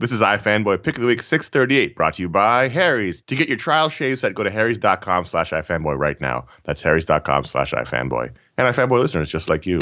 This is iFanboy Pick of the Week 638, brought to you by Harry's. To get your trial shave set, go to harrys.com slash iFanboy right now. That's harrys.com slash iFanboy. And iFanboy listeners just like you.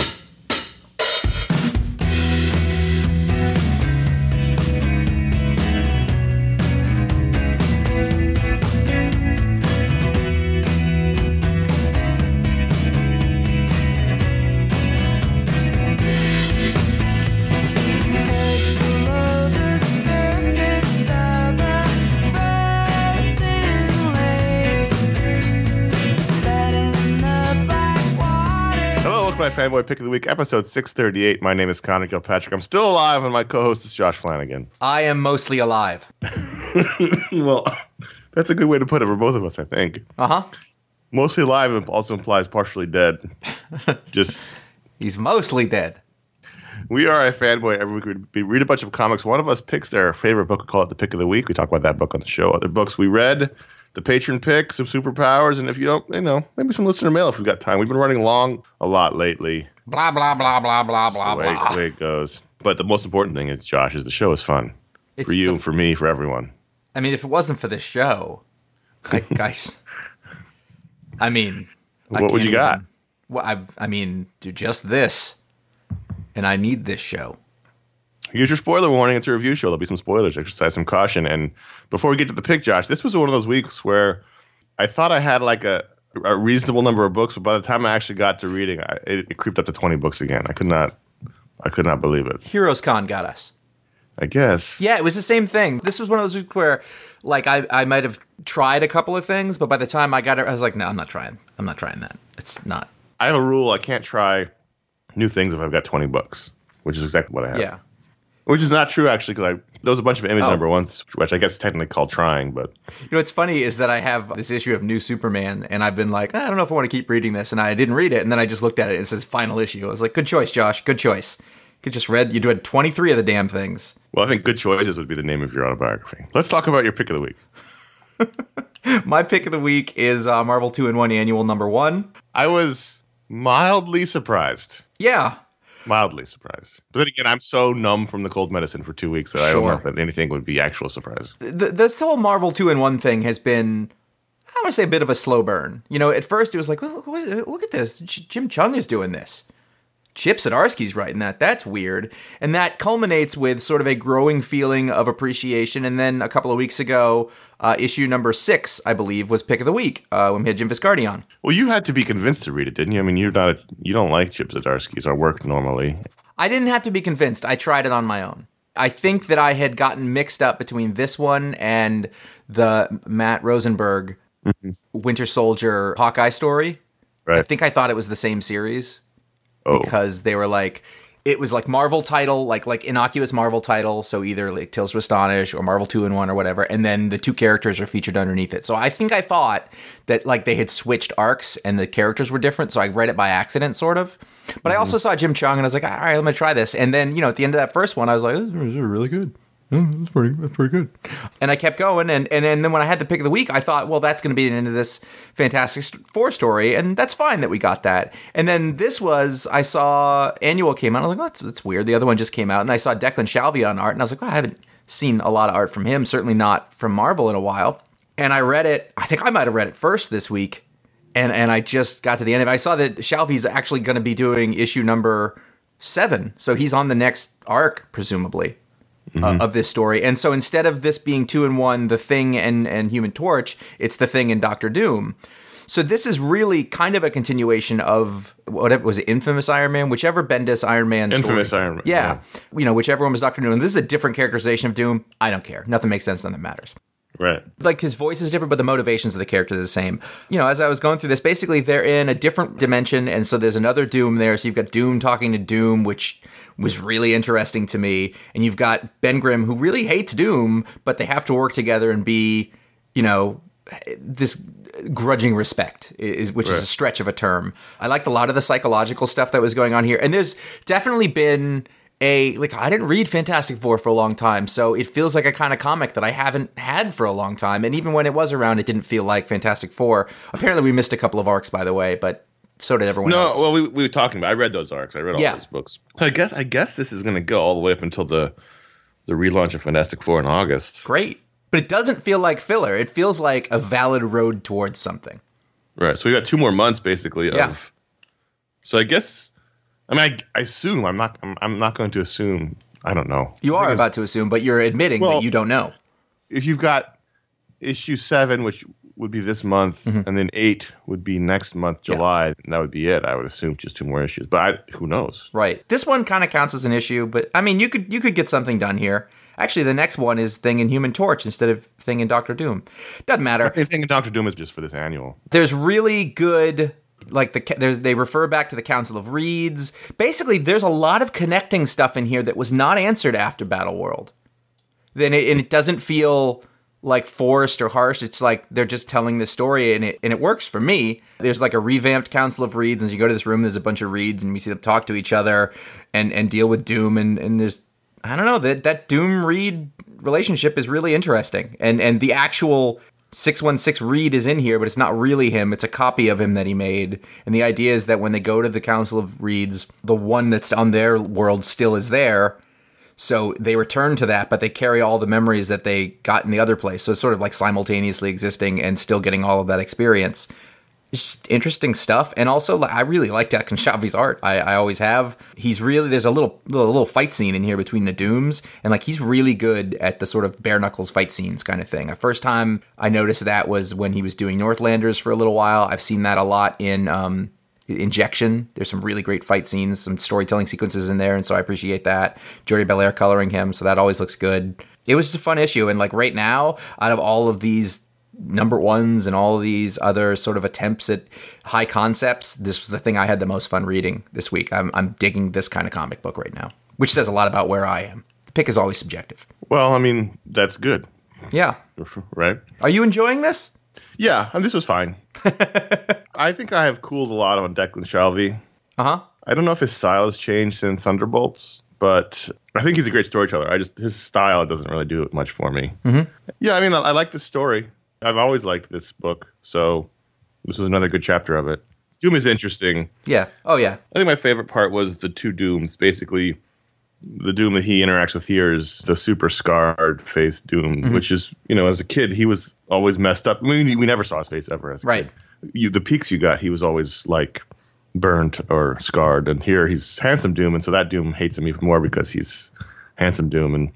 Pick of the Week, episode 638. My name is Conor Kilpatrick. I'm still alive, and my co host is Josh Flanagan. I am mostly alive. well, that's a good way to put it for both of us, I think. Uh huh. Mostly alive also implies partially dead. Just He's mostly dead. We are iFanboy. Every week we- read a bunch of comics. One of us picks their favorite book. We call it the pick of the week. We talk about that book on the show. Other books we read, the patron pick, some superpowers, and if you don't, you know, maybe some listener mail if we've got time. We've been running long a lot lately. Blah blah blah blah blah blah way, blah. the way it goes. But the most important thing is, Josh, is the show is fun It's for you, the- for me, for everyone. I mean, if it wasn't for this show, I, guys. I mean, I What would you got? Well, I, I mean, do just this, and I need this show. Here's your spoiler warning. It's a review show. There'll be some spoilers. Exercise some caution. And before we get to the pick, Josh, this was one of those weeks where I thought I had like a, a reasonable number of books, but by the time I actually got to reading, I, it, it creeped up to 20 books again. I could not, I could not believe it. Heroes Con got us. I guess. Yeah, it was the same thing. This was one of those weeks where, like, I, I might have tried a couple of things, but by the time I got it, I was like, no, I'm not trying. I'm not trying that. It's not. I have a rule. I can't try new things if I've got 20 books, which is exactly what I have. Yeah. Which is not true, actually, because I, there was a bunch of image Oh. number ones, which I guess is technically called trying, but You know, what's funny is that I have this issue of New Superman, and I've been like, I don't know if I want to keep reading this, and I didn't read it, and then I just looked at it, and it says final issue. I was like, good choice, Josh, good choice. You just read, you read 23 of the damn things. well, I think Good Choices would be the name of your autobiography. Let's talk about your pick of the week. My pick of the week is uh, Marvel 2 in 1 Annual number one. I was mildly surprised. Yeah. Mildly surprised. But then again, I'm so numb from the cold medicine for two weeks that I don't know if that anything would be actual surprise. The, this whole Marvel 2 in 1 thing has been, I want to say, a bit of a slow burn. You know, at first it was like, well, look at this. Jim Cheung is doing this. Chip Zdarsky's writing that. That's weird. And that culminates with sort of a growing feeling of appreciation. And then a couple of weeks ago, uh, issue number six, I believe, was pick of the week uh, when we had Jim Viscardi on. Well, you had to be convinced to read it, didn't you? I mean, you're not. A, you don't like Chip Zdarsky's. Our work normally. I didn't have to be convinced. I tried it on my own. I think that I had gotten mixed up between this one and the Matt Rosenberg Winter Soldier Hawkeye story. Right. I think I thought it was the same series. Oh, because they were like it was like Marvel title, like like innocuous Marvel title, so either like Tales to Astonish or Marvel Two in One or whatever, and then the two characters are featured underneath it. So I think I thought that like they had switched arcs and the characters were different, so I read it by accident, sort of. But I mm-hmm. also saw Jim Cheung and I was like, all right, let me try this. And then you know at the end of that first one, I was like, this is really good. That's pretty, that's pretty good. And I kept going, and, and and then when I had the pick of the week, I thought, well, that's going to be the end of this Fantastic Four story, and that's fine that we got that. And then this was, I saw Annual came out, I was like, oh, that's, that's weird. The other one just came out, and I saw Declan Shalvey on art, and I was like, I haven't seen a lot of art from him, certainly not from Marvel in a while. And I read it, I think I might have read it first this week, and and I just got to the end of it. I saw that Shalvey's actually going to be doing issue number seven, so he's on the next arc, presumably uh, of this story. And so instead of this being two in one, the Thing and and Human Torch, it's the Thing and Doctor Doom. So this is really kind of a continuation of whatever was it, Infamous Iron Man, whichever Bendis Iron Man story. Infamous Iron Man, Yeah. you know, whichever one was Doctor Doom. This is a different characterization of Doom. I don't care. Nothing makes sense. Nothing matters right. like his voice is different, but the motivations of the character are the same. You know, as I was going through this, basically they're in a different dimension, and so there's another Doom there. So you've got Doom talking to Doom, which was really interesting to me, and you've got Ben Grimm who really hates Doom, but they have to work together and be, you know, this grudging respect is which is a stretch of a term. I liked a lot of the psychological stuff that was going on here. And there's definitely been a like I didn't read Fantastic Four for a long time, so it feels like a kind of comic that I haven't had for a long time. And even when it was around, it didn't feel like Fantastic Four. Apparently, we missed a couple of arcs, by the way, but so did everyone else. No, else. well, we, we were talking about. I read those arcs. I read all Yeah. those books. So I guess I guess this is going to go all the way up until the the relaunch of Fantastic Four in August. Great. But it doesn't feel like filler. It feels like a valid road towards something. Right. So we got two more months basically of. Yeah. So I guess, I mean, I, I assume I'm not. I'm, I'm not going to assume. I don't know. You are about to assume, but you're admitting Well- that you don't know. If you've got issue seven, which would be this month, and then eight would be next month, Mm-hmm. Yeah. July, and that would be it. I would assume just two more issues, but I, who knows? Right. This one kind of counts as an issue, but I mean, you could you could get something done here. Actually, the next one is Thing in Human Torch instead of Thing in Doctor Doom. Doesn't matter. Thing think Doctor Doom is just for this annual. There's really good like the there's they refer back to the Council of Reeds. Basically, there's a lot of connecting stuff in here that was not answered after Battle World. Then it, and it doesn't feel like forced or harsh. It's like they're just telling the story, and it and it works for me. There's like a revamped Council of Reeds, and you go to this room. There's a bunch of Reeds, and we see them talk to each other and and deal with Doom. And and there's I don't know that that Doom Reed relationship is really interesting, and and the actual 616 Reed is in here, but it's not really him. It's a copy of him that he made. And the idea is that when they go to the Council of Reeds, the one that's on their world still is there. So they return to that, but they carry all the memories that they got in the other place. So it's sort of like simultaneously existing and still getting all of that experience. Just interesting stuff, and also I really like Dec Shalvey's art. I, I always have. He's really there's a little, little little fight scene in here between the Dooms, and like he's really good at the sort of bare knuckles fight scenes kind of thing. The first time I noticed that was when he was doing Northlanders for a little while. I've seen that a lot in um, Injection. There's some really great fight scenes, some storytelling sequences in there, and so I appreciate that. Jordie Bellaire coloring him, so that always looks good. It was just a fun issue, and like right now, out of all of these number ones and all these other sort of attempts at high concepts, this was the thing I had the most fun reading this week. I'm, I'm digging this kind of comic book right now, which says a lot about where I am. The pick is always subjective. Well, I mean, that's good, Yeah. right? Are you enjoying this? Yeah, and this was fine. I think I have cooled a lot on Declan Shalvey. Uh huh. I don't know if his style has changed since Thunderbolts, but I think he's a great storyteller. I just his style doesn't really do it much for me. Mm-hmm. Yeah, I mean, I, I like the story. I've always liked this book, so this was another good chapter of it. Doom is interesting. Yeah. Oh, yeah. I think my favorite part was the two Dooms. Basically, the Doom that he interacts with here is the super scarred face Doom, mm-hmm. which is, you know, as a kid, he was always messed up. I mean, we never saw his face ever as a Right. kid. You, the peaks you got, he was always like burnt or scarred. And here he's handsome Doom. And so that Doom hates him even more because he's handsome Doom. And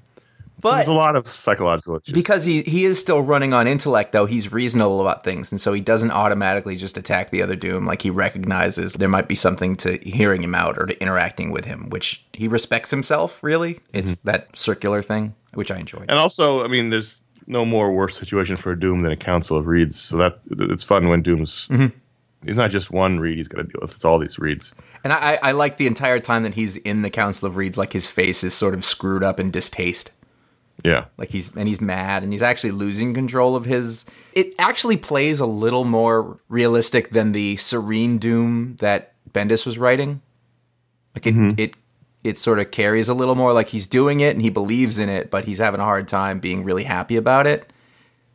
But there's a lot of psychological issues. because he he is still running on intellect though he's reasonable about things and so he doesn't automatically just attack the other doom like he recognizes there might be something to hearing him out or to interacting with him which he respects himself really it's mm-hmm. that circular thing which i enjoy. And also, I mean, there's no more worse situation for a Doom than a Council of Reeds. So that it's fun when Doom's. Mm-hmm. He's not just one read he's got to deal with. It's all these reads. and I, I like the entire time that he's in the council of reeds like his face is sort of screwed up in distaste Yeah. like he's and he's mad and he's actually losing control of his it actually plays a little more realistic than the serene doom that bendis was writing. Like it mm-hmm. it it sort of carries a little more like he's doing it and he believes in it but he's having a hard time being really happy about it.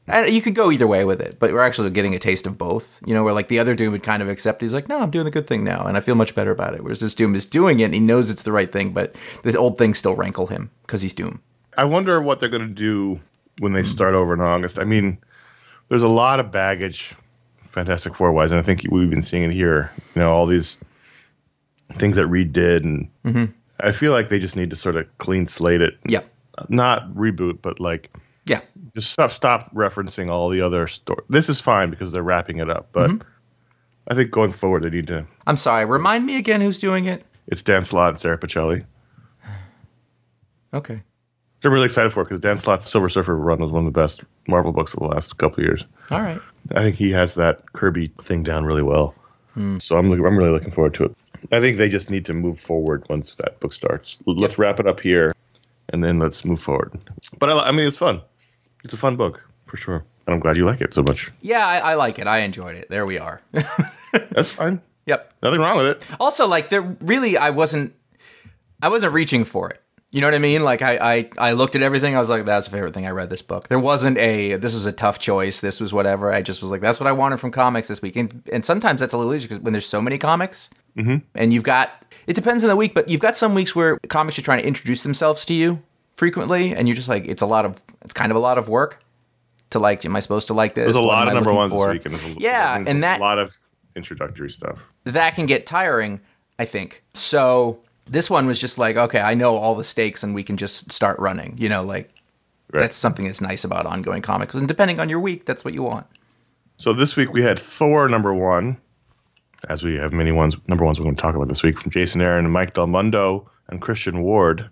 And you could go either way with it but we're actually getting a taste of both you know where like the other doom would kind of accept he's like no i'm doing the good thing now and i feel much better about it. Whereas this doom is doing it and he knows it's the right thing but this old things still rankle him because he's doom I wonder what they're going to do when they start over in August. I mean, there's a lot of baggage, Fantastic Four wise, and I think we've been seeing it here. You know, all these things that Reed did, and mm-hmm. I feel like they just need to sort of clean slate it. Yeah, Not reboot, but like yeah just stop stop referencing all the other stories. This is fine because they're wrapping it up, but mm-hmm. I think going forward they need to. I'm sorry. Remind me again who's doing it. It's Dan Slott and Sara Pichelli. Okay. I'm really excited for because Dan Slott's Silver Surfer run was one of the best Marvel books of the last couple years. All right. I think he has that Kirby thing down really well. Hmm. So I'm I'm really looking forward to it. I think they just need to move forward once that book starts. Let's wrap it up here, and then let's move forward. But I, I mean, it's fun. It's a fun book for sure, and I'm glad you like it so much. Yeah, I, I like it. I enjoyed it. There we are. That's fine. yep. Nothing wrong with it. Also, like there really, I wasn't, I wasn't reaching for it. You know what I mean? Like I, I, I looked at everything. I was like, that's the favorite thing I read this book. There wasn't a this was a tough choice. This was whatever. I just was like, that's what I wanted from comics this week. And, and sometimes that's a little easier because when there's so many comics, mm-hmm. and you've got it depends on the week, but you've got some weeks where comics are trying to introduce themselves to you frequently, and you're just like, it's a lot of, it's kind of a lot of work to like. Am I supposed to like this? There's a lot of number ones for? this week. And there's a, Yeah, and a that lot of introductory stuff. that can get tiring, I think. So this one was just like, okay, I know all the stakes and we can just start running. You know, like Right. that's something that's nice about ongoing comics. And depending on your week, that's what you want. So this week we had Thor number one, as we have many ones number ones we're going to talk about this week from Jason Aaron and Mike Del Mundo and Christian Ward.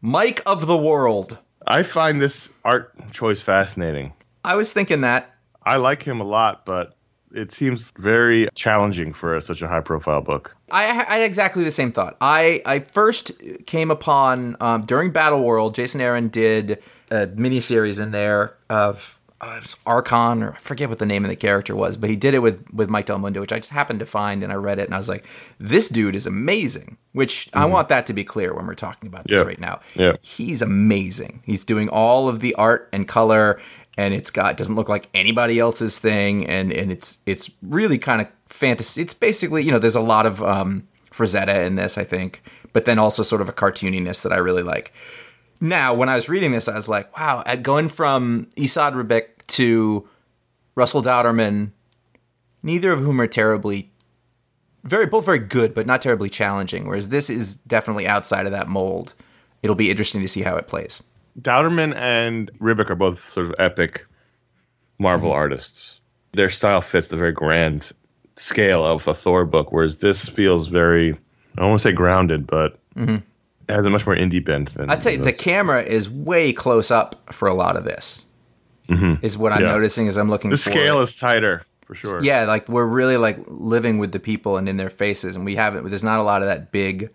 Mike of the World. I find this art choice fascinating. I was thinking that. I like him a lot, but it seems very challenging for such a high profile book. I, I had exactly the same thought. I, I first came upon um, during Battle World. Jason Aaron did a miniseries in there of uh, Arkon, or I forget what the name of the character was, but he did it with with Mike Del Mundo, which I just happened to find, and I read it, and I was like, "This dude is amazing." Which I want that to be clear when we're talking about this Yeah. right now. Yeah. he's amazing. He's doing all of the art and color, and it's got doesn't look like anybody else's thing, and and it's it's really kind of fantasy. It's basically you know there's a lot of um, in this, I think, but then also sort of a cartooniness that I really like. Now, when I was reading this, I was like, wow, going from Esad Ribic to Russell Dauterman, neither of whom are terribly very both very good, but not terribly challenging. Whereas this is definitely outside of that mold. It'll be interesting to see how it plays. Dauterman and Ribic are both sort of epic Marvel mm-hmm. artists. Their style fits the very grand scale of a Thor book, whereas this feels very, I don't want to say grounded, but it has a much more indie bent than. I'd say the camera is way close up for a lot of this. Mm-hmm. Is what I'm Yeah. noticing as I'm looking. the scale it. is tighter for sure. yeah, like we're really like living with the people and in their faces, and we haven't. There's not a lot of that big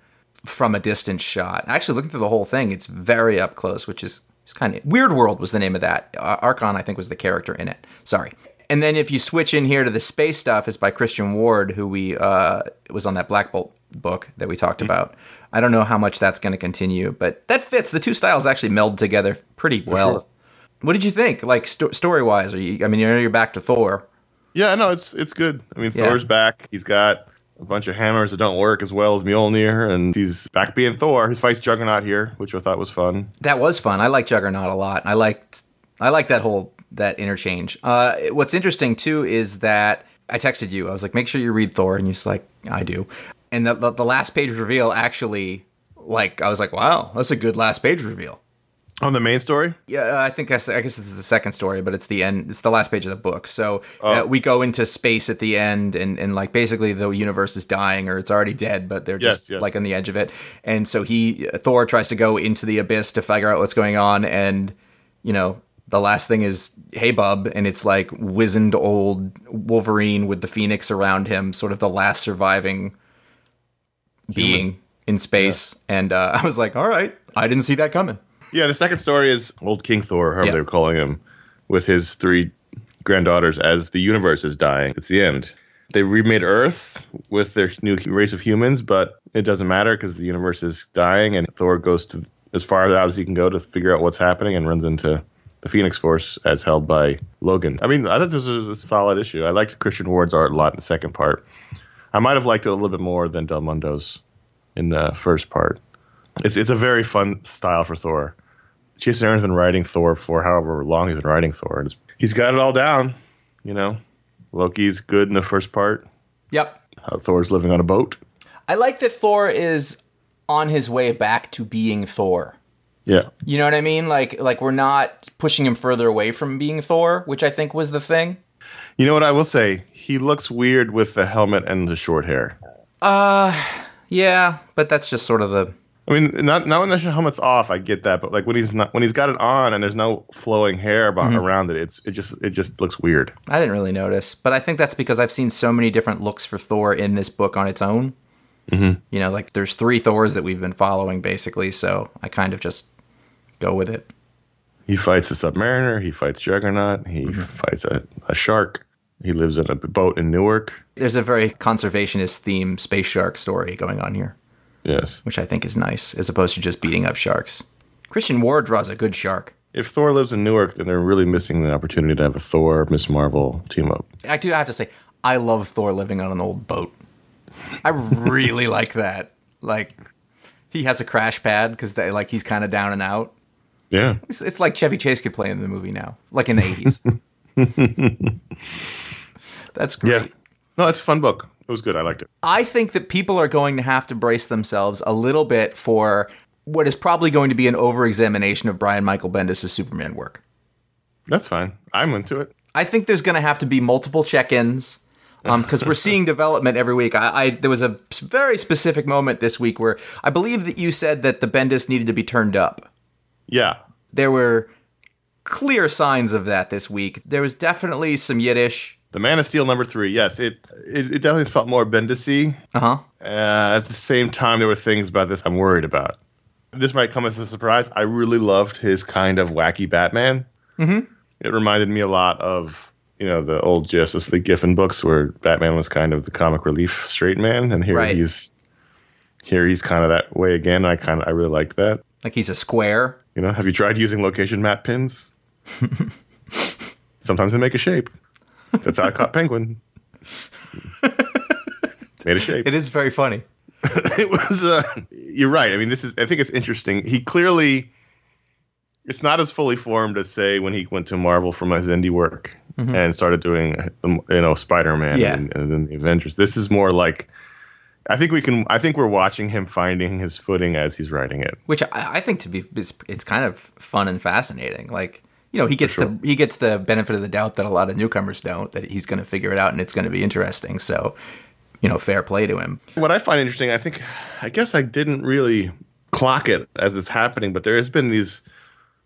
from a distance shot. Actually, looking through the whole thing, it's very up close, which is it's kind of Weird World was the name of that. Uh, Arkon, I think, was the character in it. Sorry. And then if you switch in here to the space stuff, is by Christian Ward, who we uh, was on that Black Bolt book that we talked about. I don't know how much that's going to continue, but that fits. The two styles actually meld together pretty well. sure. What did you think? Like sto- story wise, are you? I mean, you know, you're back to Thor. Yeah, no, it's it's good. I mean, Yeah. Thor's back. He's got a bunch of hammers that don't work as well as Mjolnir, and he's back being Thor. He fights Juggernaut here, which I thought was fun. That was fun. I like Juggernaut a lot. I liked I like that whole that interchange. Uh, what's interesting too is that I texted you. I was like, make sure you read Thor, and you're just like, I do. And the, the the last page reveal actually, like, I was like, wow, that's a good last page reveal. On the main story, Yeah, I think I guess this is the second story, but it's the end. It's the last page of the book. So uh, we go into space at the end, and, and like basically the universe is dying or it's already dead, but they're just Yes, yes. like on the edge of it. And so he Thor tries to go into the abyss to figure out what's going on, and you know the last thing is hey bub, and it's like wizened old Wolverine with the Phoenix around him, sort of the last surviving being in space. And uh, I was like, all right, I didn't see that coming. Yeah. The second story is old King Thor, however Yeah. they were calling him, with his three granddaughters as the universe is dying. It's the end. They remade Earth with their new race of humans, but it doesn't matter because the universe is dying, and Thor goes to as far out as he can go to figure out what's happening, and runs into the Phoenix Force as held by Logan. I mean, I thought this was a solid issue. I liked Christian Ward's art a lot in the second part. I might have liked it a little bit more than Del Mundo's in the first part. It's it's a very fun style for Thor. Jason Aaron's been writing Thor for however long he's been writing Thor. And he's got it all down. You know, Loki's good in the first part. Yep. How Thor's living on a boat. I like that Thor is on his way back to being Thor. Yeah, You know what I mean? Like like we're not pushing him further away from being Thor, which I think was the thing. you know what I will say? He looks weird with the helmet and the short hair. Uh yeah, but that's just sort of the I mean, not not when the helmet's off, I get that, but like when he's not when he's got it on and there's no flowing hair about, around it, it's it just it just looks weird. I didn't really notice, but I think that's because I've seen so many different looks for Thor in this book on its own. Mm-hmm. You know, like there's three Thors that we've been following basically, so I kind of just go with it. He fights a submariner. He fights Juggernaut. He Mm-hmm. fights a, a shark. He lives in a boat in Newark. There's a very conservationist theme space shark story going on here, Yes. which I think is nice, as opposed to just beating up sharks. Christian Ward draws a good shark. If Thor lives in Newark, then they're really missing the opportunity to have a Thor Miss Marvel team up. I do have to say, I love Thor living on an old boat. I really like that. Like, he has a crash pad because they like he's kind of down and out. Yeah. It's, it's like Chevy Chase could play in the movie now, like in the 80s. That's great. Yeah. No, it's a fun book. It was good. I liked it. I think that people are going to have to brace themselves a little bit for what is probably going to be an over examination of Brian Michael Bendis' Superman work. That's fine. I'm into it. I think there's going to have to be multiple check-ins um, because we're seeing development every week. I, I there was a very specific moment this week where I believe that you said that the Bendis needed to be turned up. Yeah. There were clear signs of that this week. There was definitely some Yiddish. The Man of Steel number three. Yes, it it, it definitely felt more Bendis-y. Uh huh. Uh, at the same time, there were things about this I'm worried about. This might come as a surprise. I really loved his kind of wacky Batman. Mm-hmm. It reminded me a lot of you know the old Justice League Giffen books where Batman was kind of the comic relief straight man, and here Right. he's here he's kind of that way again. I kind of I really liked that. Like he's a square. You know, have you tried using location map pins? Sometimes they make a shape. That's how I caught Penguin. Made a shape. It is very funny. it was uh, you're right i mean this is i think it's interesting he clearly it's not as fully formed as say when he went to marvel from his indie work and started doing um, you know spider-man Yeah. and, and then the avengers this is more like i think we can i think we're watching him finding his footing as he's writing it which I, I think to be it's, it's kind of fun and fascinating. Like you know, he gets the he gets the benefit of the doubt that a lot of newcomers don't. That he's going to figure it out and it's going to be interesting. So, you know, fair play to him. what i find interesting i think i guess i didn't really clock it as it's happening but there has been these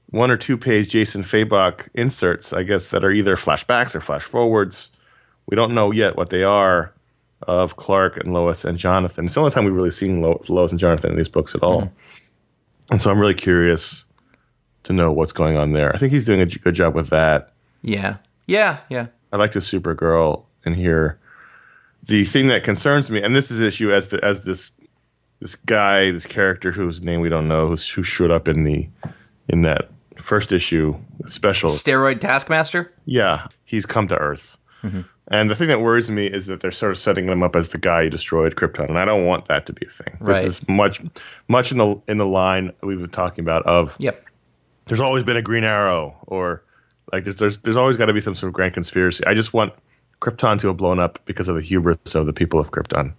one or two page jason fabok inserts i guess that are either flashbacks or flash forwards we don't know yet what they are of clark and lois and jonathan it's the only time we've really seen Lo- lois and jonathan in these books at all mm-hmm. and so i'm really curious to know what's going on there i think he's doing a good job with that Yeah, yeah, yeah. I like the Supergirl in here. The thing that concerns me, and this is issue as the as this this guy, this character whose name we don't know, who's, who showed up in the in that first issue special. Steroid Taskmaster. Yeah, he's come to Earth. Mm-hmm. And the thing that worries me is that they're sort of setting him up as the guy who destroyed Krypton, and I don't want that to be a thing. Right. This is much, much in the in the line we've been talking about of Yep. There's always been a Green Arrow, or like there's there's, there's always got to be some sort of grand conspiracy. I just want Krypton to have blown up because of the hubris of the people of Krypton,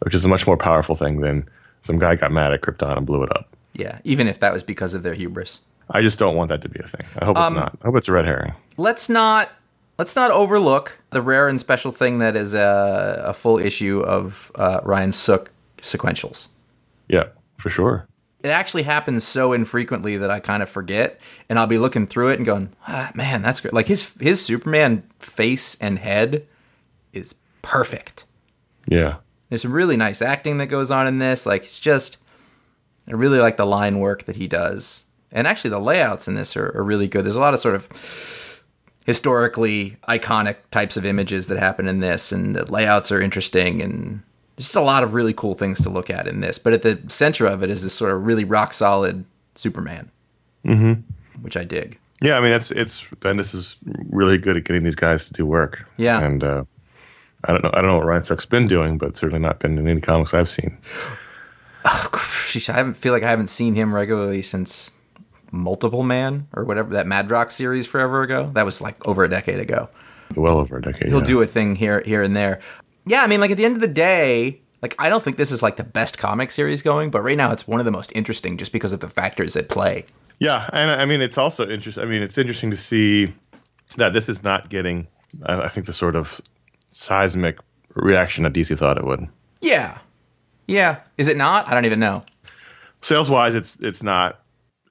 which is a much more powerful thing than some guy got mad at Krypton and blew it up. Yeah, even if that was because of their hubris. I just don't want that to be a thing. I hope it's not. I hope it's a red herring. Let's not let's not overlook the rare and special thing that is a, a full issue of uh, Ryan Sook sequentials. Yeah, for sure. It actually happens so infrequently that I kind of forget, and I'll be looking through it and going, ah, "Man, that's great!" Like his his Superman face and head is perfect. Yeah. There's some really nice acting that goes on in this. Like it's just, I really like the line work that he does, and actually the layouts in this are, are really good. There's a lot of sort of historically iconic types of images that happen in this, and the layouts are interesting and. There's just a lot of really cool things to look at in this, but at the center of it is this sort of really rock solid Superman, mm-hmm. which I dig. Yeah, I mean it's it's Bendis is really good at getting these guys to do work. Yeah. And uh, I don't know I don't know what Ryan Sook's been doing, but certainly not been in any comics I've seen. Sheesh, I haven't feel like I haven't seen him regularly since Multiple Man or whatever that Madrox series forever ago. That was like over a decade ago. Well over a decade. He'll yeah. do a thing here here and there. Yeah, I mean like at the end of the day, like I don't think this is like the best comic series going, but right now it's one of the most interesting just because of the factors at play. Yeah, and I mean it's also interesting. I mean it's interesting to see that this is not getting, I, I think, the sort of seismic reaction that DC thought it would. Yeah. Yeah. Is it not? I don't even know. Sales wise, it's it's not.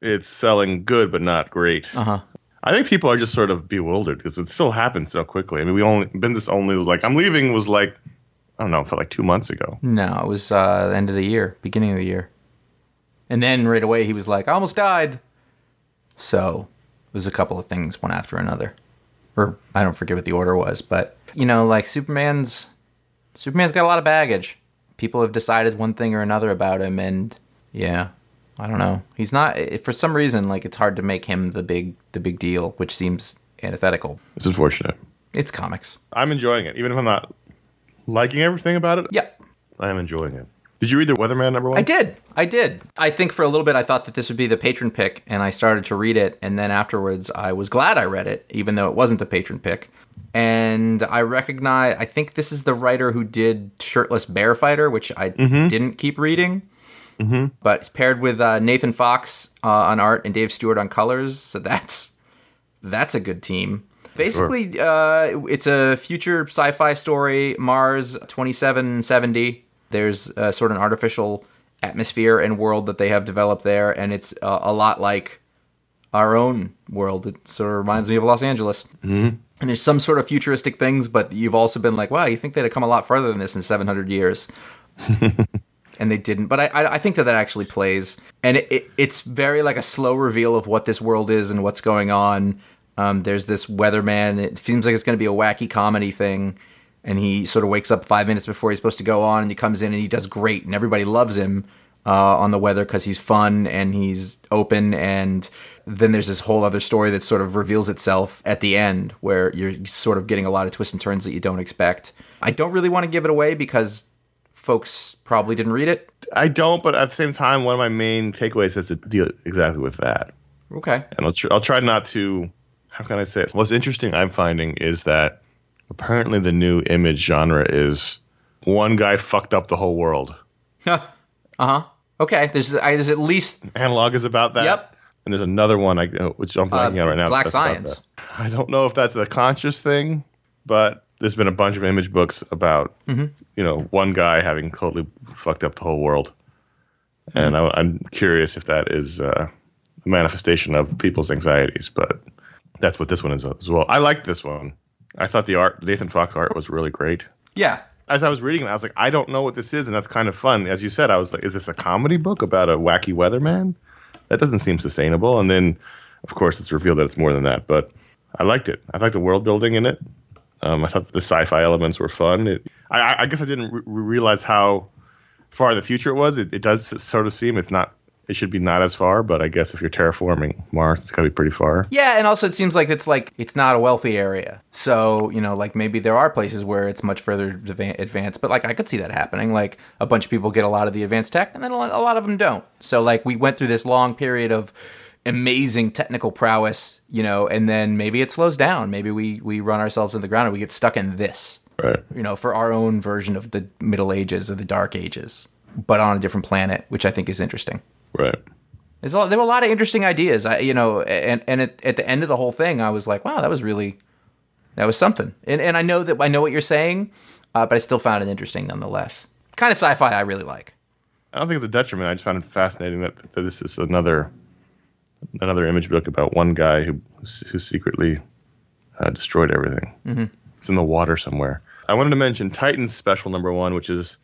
It's selling good, but not great. Uh-huh. I think people are just sort of bewildered because it still happened so quickly. I mean, we only been this only was like I'm leaving was like I don't know, felt like two months ago. No, it was uh the end of the year, beginning of the year. And then right away he was like, I almost died. So it was a couple of things one after another. Or I don't forget what the order was, but you know, like Superman's Superman's got a lot of baggage. People have decided one thing or another about him and yeah, I don't know. He's not eh, for some reason like it's hard to make him the big the big deal, which seems antithetical. It's unfortunate. It's comics. I'm enjoying it, even if I'm not liking everything about it. Yeah. I am enjoying it. Did you read the Weatherman number one? I did. I did. I think for a little bit I thought that this would be the patron pick, and I started to read it, and then afterwards I was glad I read it, even though it wasn't the patron pick. And I recognize. I think this is the writer who did Shirtless Bear Fighter, which I mm-hmm. didn't keep reading. Mm-hmm. But it's paired with uh, Nathan Fox uh, on art and Dave Stewart on colors, so that's that's a good team. Basically, uh, it's a future sci-fi story, Mars 2770. There's uh, sort of an artificial atmosphere and world that they have developed there, and it's uh, a lot like our own world. It sort of reminds me of Los Angeles. Mm-hmm. And there's some sort of futuristic things, but you've also been like, wow, you think they'd have come a lot further than this in 700 years. and they didn't. But I, I, think that that actually plays, and it, it, it's very like a slow reveal of what this world is and what's going on. Um, there's this weatherman. It seems like it's going to be a wacky comedy thing, and he sort of wakes up five minutes before he's supposed to go on, and he comes in and he does great, and everybody loves him uh, on the weather because he's fun and he's open and. Then there's this whole other story that sort of reveals itself at the end, where you're sort of getting a lot of twists and turns that you don't expect. I don't really want to give it away because folks probably didn't read it. I don't, but at the same time, one of my main takeaways has to deal exactly with that. Okay. And I'll, tr- I'll try not to. How can I say it? What's interesting I'm finding is that apparently the new image genre is one guy fucked up the whole world. uh huh. Okay. There's I, there's at least Analog is about that. Yep. And there's another one I, which I'm blanking Uh, out right now. Black Science. I don't know if that's a conscious thing, but there's been a bunch of image books about Mm-hmm. you know one guy having totally fucked up the whole world, and Mm-hmm. I, I'm curious if that is uh, a manifestation of people's anxieties. But that's what this one is as well. I liked this one. I thought the art, Nathan Fox art, was really great. yeah. As I was reading it, I was like, I don't know what this is, and that's kind of fun. As you said, I was like, is this a comedy book about a wacky weatherman? That doesn't seem sustainable. And then, of course, it's revealed that it's more than that. But I liked it. I liked the world building in it. Um, I thought the sci-fi elements were fun. It, I- I, guess I didn't re- realize how far in the future it was. It, it does sort of seem it's not. It should be not as far, but I guess if you're terraforming Mars, it's to be pretty far. Yeah, and also it seems like it's like it's not a wealthy area. So, you know, like maybe there are places where it's much further advanced, but like I could see that happening. Like a bunch of people get a lot of the advanced tech and then a lot of them don't. So, like we went through this long period of amazing technical prowess, you know, and then maybe it slows down. Maybe we we run ourselves in the ground and we get stuck in this, Right. you know, for our own version of the Middle Ages or the Dark Ages, but on a different planet, which I think is interesting. Right. There's a lot, there were a lot of interesting ideas. I, you know, and and at, at the end of the whole thing, I was like, wow, that was really, that was something. And and I know that I know what you're saying, uh, but I still found it interesting nonetheless. Kind of sci-fi I really like. I don't think it's a detriment. I just found it fascinating that, that this is another another image book about one guy who who secretly uh, destroyed everything. Mm-hmm. It's in the water somewhere. I wanted to mention Titans Special Number One, which is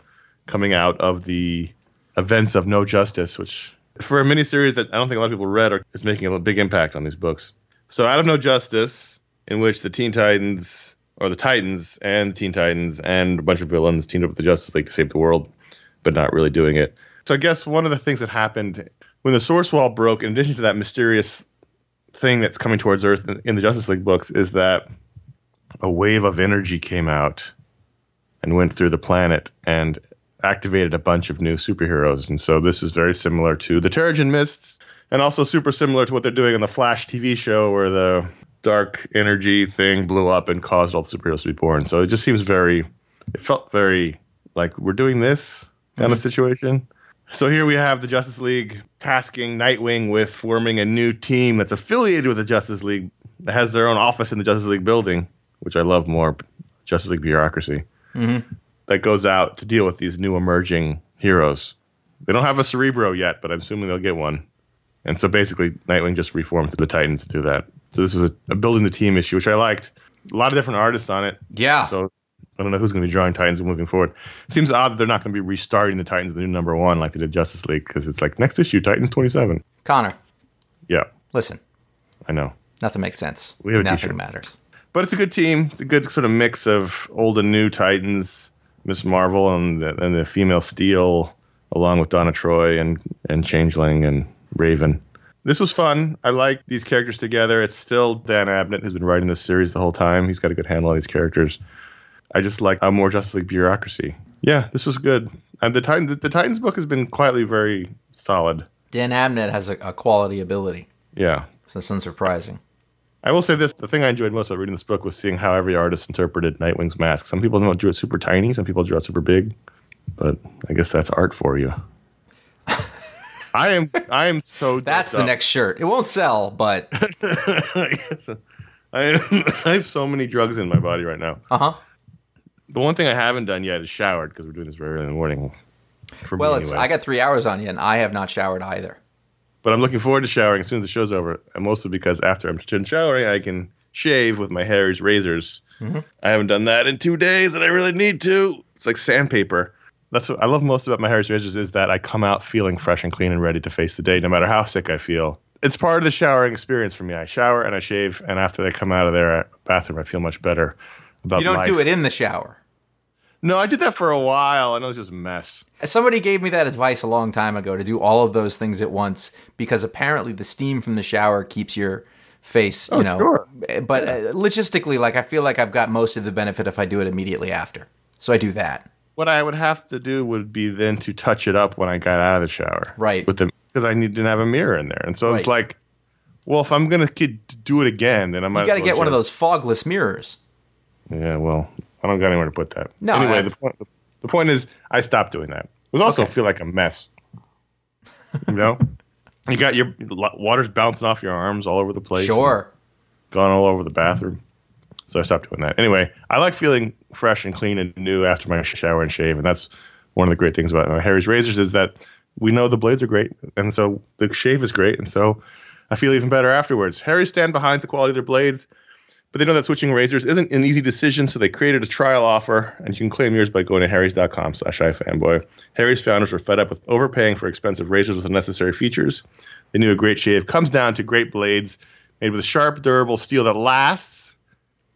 coming out of the events of No Justice, which for a miniseries that I don't think a lot of people read or is making a big impact on these books. So out of No Justice, in which the Teen Titans or the Titans and Teen Titans and a bunch of villains teamed up with the Justice League to save the world, but not really doing it. So I guess one of the things that happened when the Source Wall broke, in addition to that mysterious thing that's coming towards Earth in, in the Justice League books, is that a wave of energy came out and went through the planet and activated a bunch of new superheroes. And so this is very similar to the Terrigen Mists and also super similar to what they're doing in the Flash TV show where the dark energy thing blew up and caused all the superheroes to be born. So it just seems very, it felt very like we're doing this kind of mm-hmm. situation. So here we have the Justice League tasking Nightwing with forming a new team that's affiliated with the Justice League that has their own office in the Justice League building, which I love more. Justice League bureaucracy mm-hmm. that goes out to deal with these new emerging heroes. They don't have a Cerebro yet, but I'm assuming they'll get one. And so basically, Nightwing just reformed the Titans to do that. So this was a, a building the team issue, which I liked. A lot of different artists on it. Yeah. So I don't know who's going to be drawing Titans moving forward. Seems odd that they're not going to be restarting the Titans the new number one like they did Justice League because it's like next issue Titans 27. Connor, Yeah, listen, I know. nothing makes sense. We have a nothing t-shirt. matters. But it's a good team. It's a good sort of mix of old and new Titans, Miss Martian, and the, and the female Steel, along with Donna Troy and and Changeling and Raven. This was fun. I like these characters together. It's still Dan Abnett who's been writing this series the whole time. He's got a good handle on these characters. I just like a more Justice League bureaucracy. Yeah, this was good. And the Titan, the, the Titans book has been quietly very solid. Dan Abnett has a, a quality ability, Yeah, so it's unsurprising. I will say this: the thing I enjoyed most about reading this book was seeing how every artist interpreted Nightwing's mask. Some people don't drew it super tiny, some people drew it super big, but I guess that's art for you. I am I am so That's the up. next shirt. It won't sell, but I guess I, am, I have so many drugs in my body right now. uh huh. The one thing I haven't done yet is showered because we're doing this very early in the morning. Well, anyway. I got three hours on you, and I have not showered either. But I'm looking forward to showering as soon as the show's over, and mostly because after I'm done showering, I can shave with my Harry's razors. Mm-hmm. I haven't done that in two days, and I really need to. It's like sandpaper. That's what I love most about my Harry's razors is that I come out feeling fresh and clean and ready to face the day, no matter how sick I feel. It's part of the showering experience for me. I shower and I shave, and after I come out of their bathroom, I feel much better about You don't life. do it in the shower. No, I did that for a while, and it was just a mess. Somebody gave me that advice a long time ago to do all of those things at once because apparently the steam from the shower keeps your face, you Oh, know. sure. But uh, logistically, like I feel like I've got most of the benefit if I do it immediately after. So I do that. what I would have to do would be then to touch it up when I got out of the shower. Right. With the because I need to have a mirror in there, and so it's like, well, if I'm gonna do it again, then I might. You got to get one of those fogless mirrors. Yeah, well, I don't got anywhere to put that. No, Anyway, I- the point the point is, I stopped doing that. It was also Okay. feel like a mess. You know, you got your water's bouncing off your arms all over the place. Sure. gone all over the bathroom. So I stopped doing that. Anyway, I like feeling fresh and clean and new after my shower and shave, and that's one of the great things about Harry's razors is that we know the blades are great, and so the shave is great, and so I feel even better afterwards. Harry's stand behind the quality of their blades, but they know that switching razors isn't an easy decision, so they created a trial offer, and you can claim yours by going to harrys.com slash ifanboy. Harry's founders were fed up with overpaying for expensive razors with unnecessary features. They knew a great shave comes down to great blades made with sharp, durable steel that lasts.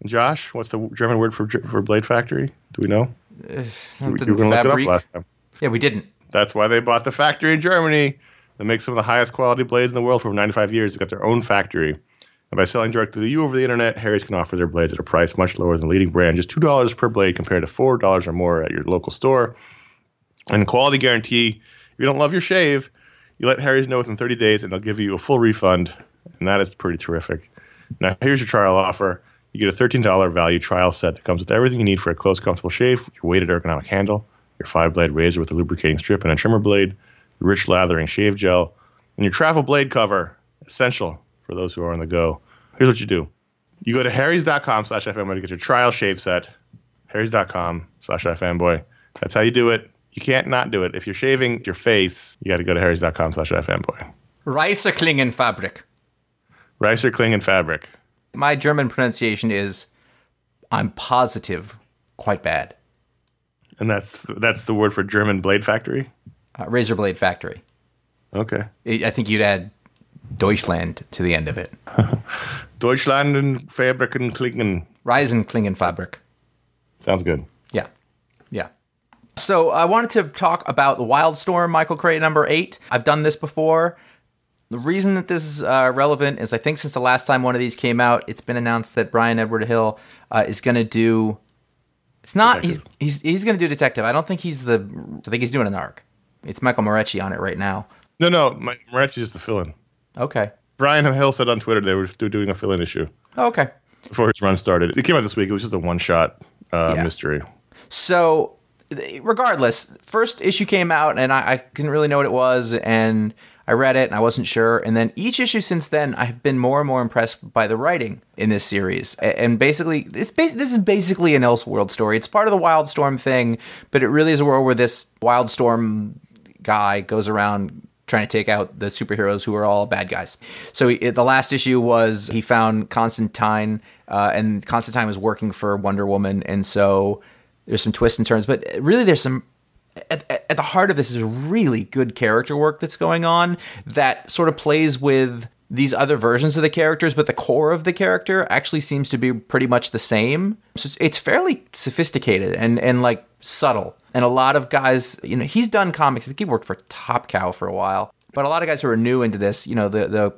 Josh, what's the German word for for blade factory? Do we know? Uh, you were Something going to look it up fabric. last time. Yeah, we didn't. That's why they bought the factory in Germany. They make some of the highest quality blades in the world for over 95 years. They've got their own factory. And by selling directly to you over the internet, Harry's can offer their blades at a price much lower than the leading brand, just $2 per blade compared to $4 or more at your local store. And quality guarantee, if you don't love your shave, you let Harry's know within 30 days and they'll give you a full refund. And that is pretty terrific. Now, here's your trial offer. You get a $13 value trial set that comes with everything you need for a close, comfortable shave, your weighted ergonomic handle, your five blade razor with a lubricating strip and a trimmer blade, your rich lathering shave gel, and your travel blade cover, essential for those who are on the go. Here's what you do you go to harrys.com slash fanboy to get your trial shave set. Harrys.com slash fanboy. That's how you do it. You can't not do it. If you're shaving your face, you got to go to harrys.com slash fanboy. Reiser Klingen Fabric. Ricer Kling and Fabric. My German pronunciation is, I'm positive, quite bad. And that's that's the word for German blade factory. Uh, Razor Blade Factory. Okay. I think you'd add Deutschland to the end of it. Deutschland and Fabric and Klingen. Reisen Klingen Fabric. Sounds good. Yeah. Yeah. So I wanted to talk about the Wildstorm Michael Cray number eight. I've done this before. The reason that this is uh, relevant is I think since the last time one of these came out, it's been announced that Brian Edward Hill uh, is going to do. It's not he's Detective. he's he's going to do detective. I don't think he's the. I think he's doing an arc. It's Michael Moreci on it right now. No, no, Moreci is the fill-in. Okay. Brian Hill said on Twitter they were still doing a fill-in issue Okay. before his run started. It came out this week. It was just a one-shot uh, Yeah. mystery. So, regardless, first issue came out and I, I didn't really know what it was, and I read it and I wasn't sure. And then each issue since then, I've been more and more impressed by the writing in this series. And basically, this bas- this is basically an Elseworld story. It's part of the Wildstorm thing, but it really is a world where this Wildstorm guy goes around trying to take out the superheroes who are all bad guys. So he, the last issue was he found Constantine, uh, and Constantine was working for Wonder Woman, and so there's some twists and turns. But really, there's some at, at the heart of this is really good character work that's going on that sort of plays with these other versions of the characters, but the core of the character actually seems to be pretty much the same. So it's fairly sophisticated and and like subtle. And a lot of guys, you know, he's done comics. I think he worked for Top Cow for a while. But a lot of guys who are new into this, you know, the the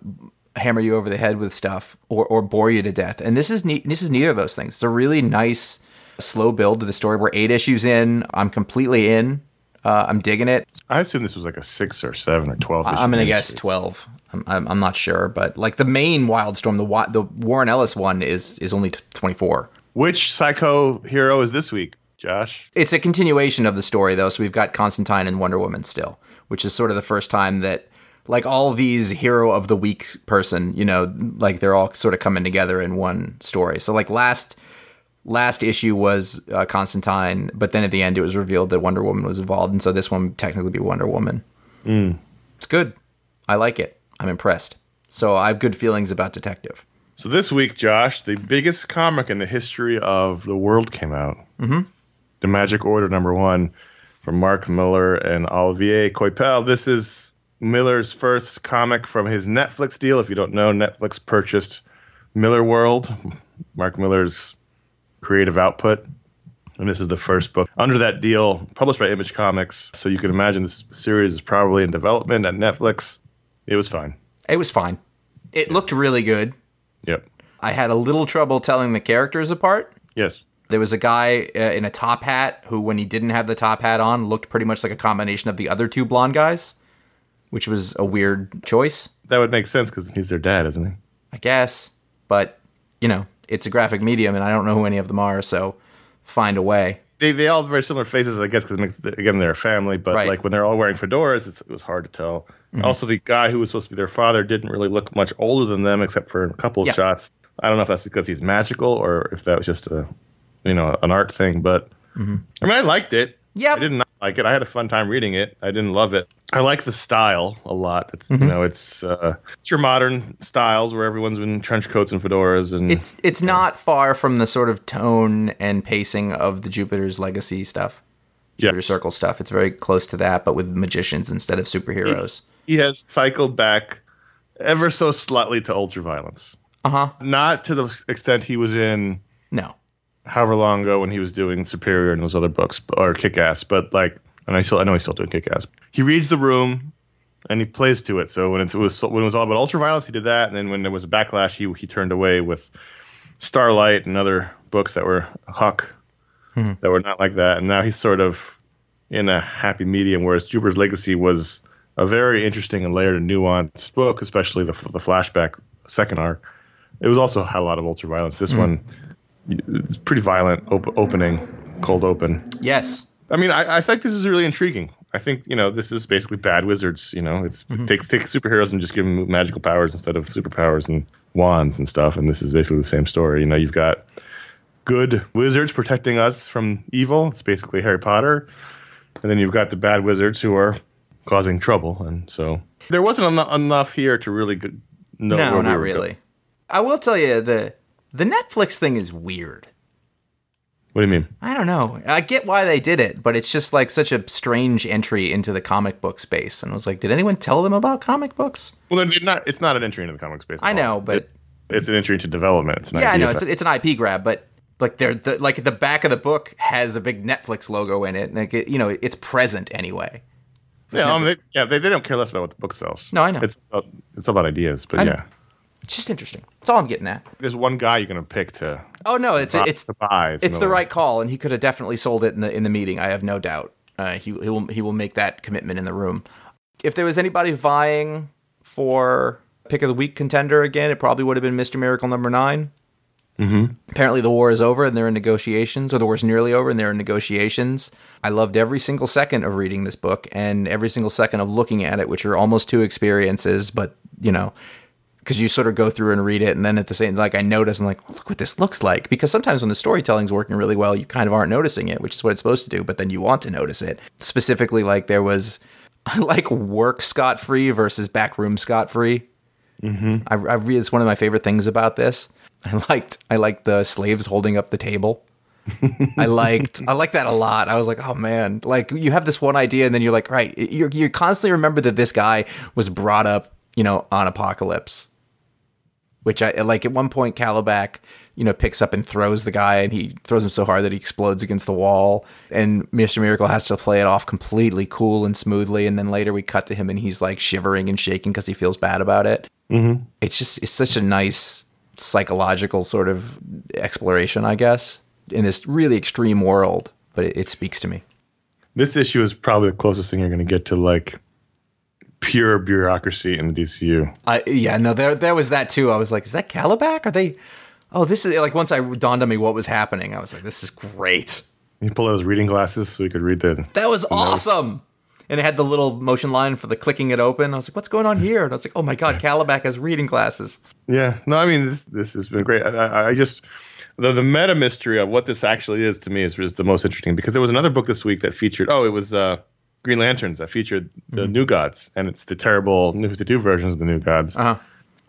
hammer you over the head with stuff or, or bore you to death. And this is ne- this is neither of those things. It's a really nice slow build to the story. We're eight issues in. I'm completely in. Uh, I'm digging it. I assume this was like a six or seven or twelve. I'm gonna guess. 12. I'm, I'm, I'm not sure, but like the main Wildstorm, the the Warren Ellis one is is only t- 24. Which psycho hero is this week, Josh? It's a continuation of the story though, so we've got Constantine and Wonder Woman still, which is sort of the first time that like all these hero of the week person, you know, like they're all sort of coming together in one story. So like last last issue was uh, Constantine, but then at the end it was revealed that Wonder Woman was involved, and so this one would technically be Wonder Woman. It's good. I like it. I'm impressed. So I have good feelings about Detective. So this week, Josh, the biggest comic in the history of the world came out. Mm-hmm. The Magic Order number one from Mark Millar and Olivier Coipel. This is Millar's first comic from his Netflix deal. If you don't know, Netflix purchased Millarworld, Mark Millar's creative output. And this is the first book under that deal, published by Image Comics. So you can imagine this series is probably in development at Netflix. It was fine. It was fine. It looked really good. Yep. I had a little trouble telling the characters apart. Yes. There was a guy uh, in a top hat who, when he didn't have the top hat on, looked pretty much like a combination of the other two blonde guys, which was a weird choice, That would make sense because he's their dad, isn't he? I guess. But, you know, it's a graphic medium and I don't know who any of them are, so find a way. They, they all have very similar faces, I guess, because it makes again they're a family. But Right. like when they're all wearing fedoras, it's, it was hard to tell. Also, the guy who was supposed to be their father didn't really look much older than them, except for a couple of Yeah. shots. I don't know if that's because he's magical or if that was just a, you know, an art thing. But I mean, I liked it. Yeah, I did not like it. I had a fun time reading it. I didn't love it. I like the style a lot. It's Mm-hmm. you know, it's uh, it's your modern styles where everyone's in trench coats and fedoras and It's it's not far from the sort of tone and pacing of the Jupiter's Legacy stuff. Jupiter Yes. Circle stuff. It's very close to that, but with magicians instead of superheroes. he has cycled back ever so slightly to ultraviolence. Uh huh. Not to the extent he was in No. However long ago when he was doing Superior and those other books or Kick Ass, but like, and I still I know he's still doing Kick Ass. He reads the room and he plays to it. So when it was when it was all about ultraviolence, he did that, and then when there was a backlash, he he turned away with Starlight and other books that were Huck hmm. that were not like that, and now he's sort of in a happy medium. Whereas Jupiter's Legacy was a very interesting and layered and nuanced book, especially the the flashback second arc. It was also had a lot of ultraviolence. This hmm. one, it's pretty violent op- opening, cold open. Yes. I mean, I, I think this is really intriguing. I think you know this is basically bad wizards. You know, it's mm-hmm. take take superheroes and just give them magical powers instead of superpowers and wands and stuff. And this is basically the same story. You know, you've got good wizards protecting us from evil. It's basically Harry Potter, and then you've got the bad wizards who are causing trouble. And so there wasn't eno- enough here to really know. No, we not were really. going. I will tell you the the Netflix thing is weird. What do you mean? I don't know. I get why they did it, but it's just like such a strange entry into the comic book space. And I was like, did anyone tell them about comic books? Well, they're not. It's not an entry into the comic space. I know, but It- it's an entry into development. It's yeah, I know it's it's an IP grab, but like they're the, like the back of the book has a big Netflix logo in it, and like it, you know it's present anyway. Yeah, they, yeah, they, they don't care less about what the book sells. No, I know. It's about, it's about ideas, but yeah, It's just interesting. That's all I'm getting at. there's one guy you're gonna pick to Oh no, it's it's to buy. it's the right call, and he could have definitely sold it in the in the meeting. I have no doubt. Uh, he he will he will make that commitment in the room. If there was anybody vying for pick of the week contender again, it probably would have been Mister Miracle number 9 Mm-hmm. Apparently, the war is over and they're in negotiations, or the war's nearly over and they're in negotiations. I loved every single second of reading this book and every single second of looking at it, which are almost two experiences, but you know, because you sort of go through and read it, and then at the same, like I notice, I'm like, look what this looks like. Because sometimes when the storytelling's working really well, you kind of aren't noticing it, which is what it's supposed to do. But then you want to notice it. Specifically, like there was, I like work Scott Free versus backroom Scott Free. Mm-hmm. I, I read it's one of my favorite things about this. I liked I liked the slaves holding up the table. I liked I like that a lot. I was like, oh man, like you have this one idea, and then you're like, right, you you constantly remember that this guy was brought up, you know, on Apokolips, which I like. At one point, Kalibak, you know, picks up and throws the guy, and he throws him so hard that he explodes against the wall, and Mister Miracle has to play it off completely cool and smoothly, and then later we cut to him, and he's like shivering and shaking because he feels bad about it. Mm-hmm. It's just it's such a nice psychological sort of exploration, I guess. in this really extreme world, but it, it speaks to me. This issue is probably the closest thing you're going to get to like pure bureaucracy in the DCU. I yeah, no, there there was that too. I was like, is that Kalibak? Are they? Oh, this is like once I dawned on me what was happening. I was like, this is great. He pulled out his reading glasses so he could read the. That was awesome. And it had the little motion line for the clicking it open. I was like, what's going on here? And I was like, oh my god, Kalibak has reading glasses. Yeah, no, I mean this this has been great. I, I, I just the the meta mystery of what this actually is to me is, is the most interesting because there was another book this week that featured. Oh, it was uh, Green Lanterns that featured the mm-hmm. New Gods, and it's the terrible New Fifty Two versions of the New Gods. Uh-huh.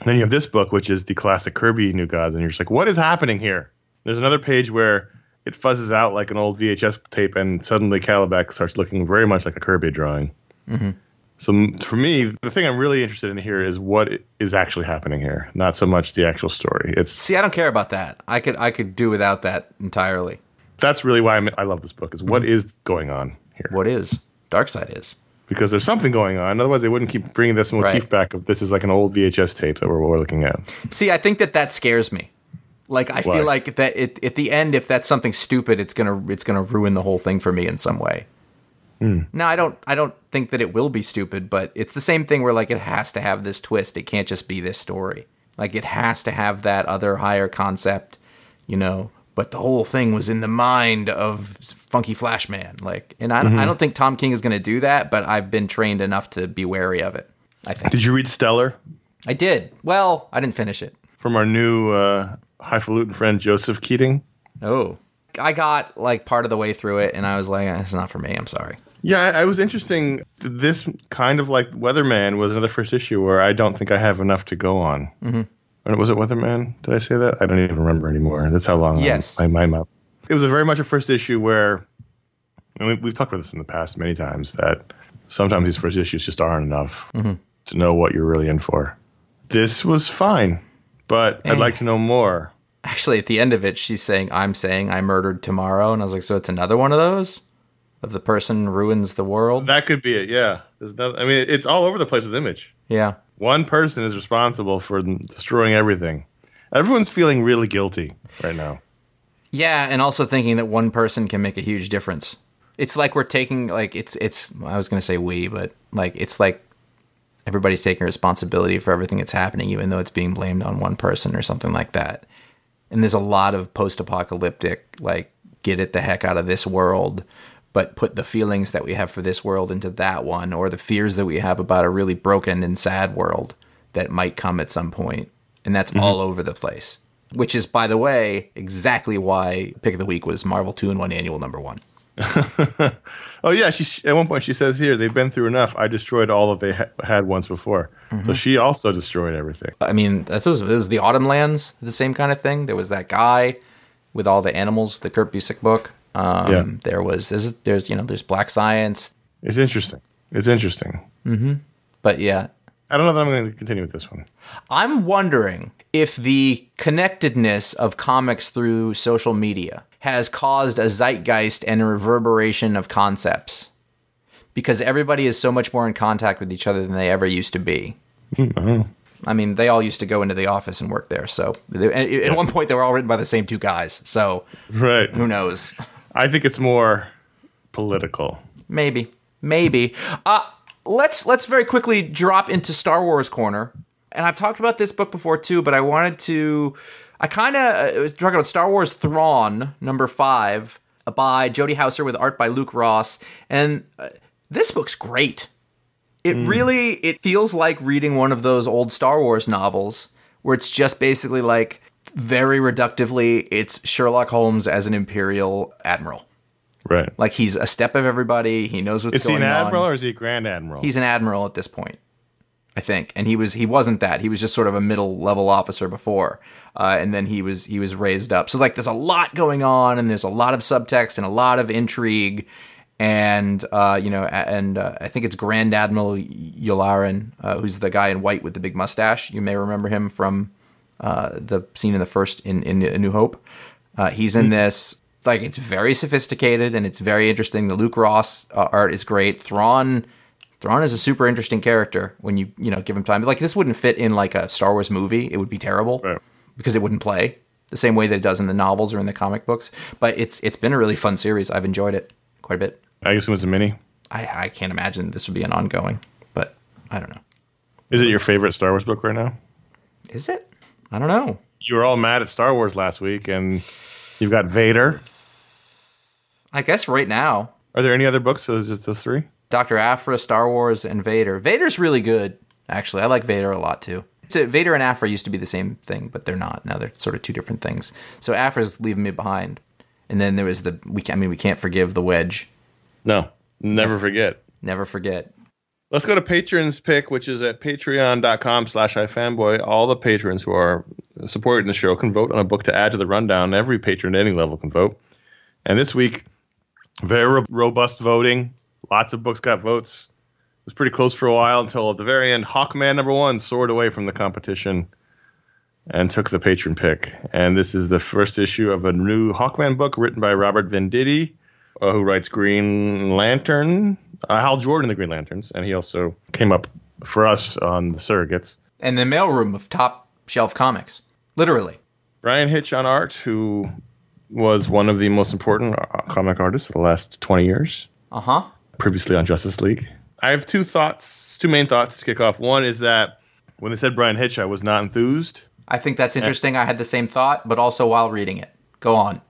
And then you have this book, which is the classic Kirby New Gods, and you're just like, what is happening here? There's another page where it fuzzes out like an old VHS tape, and suddenly Kalibak starts looking very much like a Kirby drawing. Mm-hmm. So for me, the thing I'm really interested in here is what is actually happening here, not so much the actual story. It's See, I don't care about that. I could I could do without that entirely. that's really why I'm, I love this book is what mm-hmm. is going on here What is Darkseid is? because there's something going on. Otherwise, they wouldn't keep bringing this motif Right. back. Of this is like an old VHS tape that we're, we're looking at. See, I think that that scares me. Like I Why? feel like that it, at the end, if that's something stupid, it's gonna it's gonna ruin the whole thing for me in some way. Hmm. No, I don't. I don't think that it will be stupid, but it's the same thing where like it has to have this twist. It can't just be this story. Like it has to have that other higher concept, you know. But the whole thing was in the mind of Funky Flashman. Like, and I, I don't think Tom King is going to do that. But I've been trained enough to be wary of it. I think Did you read Stellar I did. Well, I didn't finish it. from our new uh, highfalutin friend Joseph Keatinge? Oh. I got like part of the way through it and I was like, "Eh, it's not for me. I'm sorry. Yeah, I, I was interesting. This kind of like Weatherman was another first issue where I don't think I have enough to go on. Mm-hmm. Was it Weatherman? Did I say that? I don't even remember anymore. That's how long Yes. I'm, I'm up. It was a very much a first issue where, and we, we've talked about this in the past many times, that sometimes these first issues just aren't enough mm-hmm. to know what you're really in for. This was fine, but I'd like to know more. Actually, at the end of it, she's saying, I'm saying I murdered tomorrow. And I was like, so it's another one of those? Of the person ruins the world? That could be it. Yeah, There's no, I mean, it's all over the place with Image. Yeah. One person is responsible for destroying everything. Everyone's feeling really guilty right now. Yeah, and also thinking that one person can make a huge difference. It's like we're taking like it's it's I was gonna say we, but like it's like everybody's taking responsibility for everything that's happening, even though it's being blamed on one person or something like that. And there's a lot of post-apocalyptic like get it the heck out of this world, but put the feelings that we have for this world into that one, or the fears that we have about a really broken and sad world that might come at some point. And that's mm-hmm. all over the place. Which is, by the way, exactly why Pick of the Week was Marvel 2 in 1 Annual number one. Oh yeah, she at one point she says here they've been through enough. I destroyed all that they ha- had once before. So mm-hmm. she also destroyed everything. I mean, that was, it was the Autumn Lands, the same kind of thing. There was that guy with all the animals, the Kurt Busiek book. Um, Yeah. There was there's there's you know there's Black Science, It's interesting. It's interesting. but yeah, I don't know that I'm going to continue with this one. I'm wondering if the connectedness of comics through social media has caused a zeitgeist and a reverberation of concepts because everybody is so much more in contact with each other than they ever used to be. I mean, they all used to go into the office and work there. So they- at one point, they were all written by the same two guys. So Right. who knows? I think it's more political. Maybe, maybe. Uh, let's let's very quickly drop into Star Wars corner. And I've talked about this book before too, but I wanted to. I kind of was talking about Star Wars Thrawn number five by Jody Houser with art by Luke Ross, and uh, this book's great. It really it feels like reading one of those old Star Wars novels where it's just basically like very reductively it's Sherlock Holmes as an imperial admiral. Right. Like he's a step of everybody. He knows what's going on. Is he an admiral on. or is he a grand admiral? He's an admiral at this point, I think. And he was he wasn't that. He was just sort of a middle level officer before, uh, and then he was he was raised up. So like there's a lot going on, and there's a lot of subtext and a lot of intrigue, and uh, you know, and uh, I think it's Grand Admiral Yularen, uh, who's the guy in white with the big mustache. You may remember him from uh, the scene in the first in in A New Hope. Uh, he's in this. Like it's very sophisticated and it's very interesting. The Luke Ross uh, art is great. Thrawn, Thrawn is a super interesting character when you you know give him time. Like this wouldn't fit in like a Star Wars movie. It would be terrible Right. because it wouldn't play. the same way that it does in the novels or in the comic books. But it's it's been a really fun series. I've enjoyed it quite a bit. I guess it was a mini. I, I can't imagine this would be an ongoing, but I don't know. Is it your favorite Star Wars book right now? Is it? I don't know. You were all mad at Star Wars last week, and you've got Vader. I guess right now, Are there any other books? So it's just those three. Dr. Aphra, Star Wars, and Vader. Vader's really good, actually. I like Vader a lot too. So Vader and Aphra used to be the same thing, but they're not. Now they're sort of two different things. So Aphra's leaving me behind. And then there was the we can, I mean we can't forgive the wedge. No, never forget. Never forget. Let's go to patrons pick, which is at patreon.com slash ifanboy. All the patrons who are supporting the show can vote on a book to add to the rundown. Every patron at any level can vote. And this week, very robust voting. Lots of books got votes. It was pretty close for a while until at the very end, Hawkman number one soared away from the competition and took the patron pick. And this is the first issue of a new Hawkman book written by Robert Venditti, uh, who writes Green Lantern, uh, Hal Jordan, the Green Lanterns, and he also came up for us on the Surrogates. And the mailroom of top shelf comics. Literally. Bryan Hitch on art, who was one of the most important uh, comic artists of the last 20 years, Uh-huh. previously on Justice League. I have two thoughts, two main thoughts to kick off. One is that when they said Bryan Hitch, I was not enthused. I think that's interesting. I had the same thought, but also while reading it. Go on.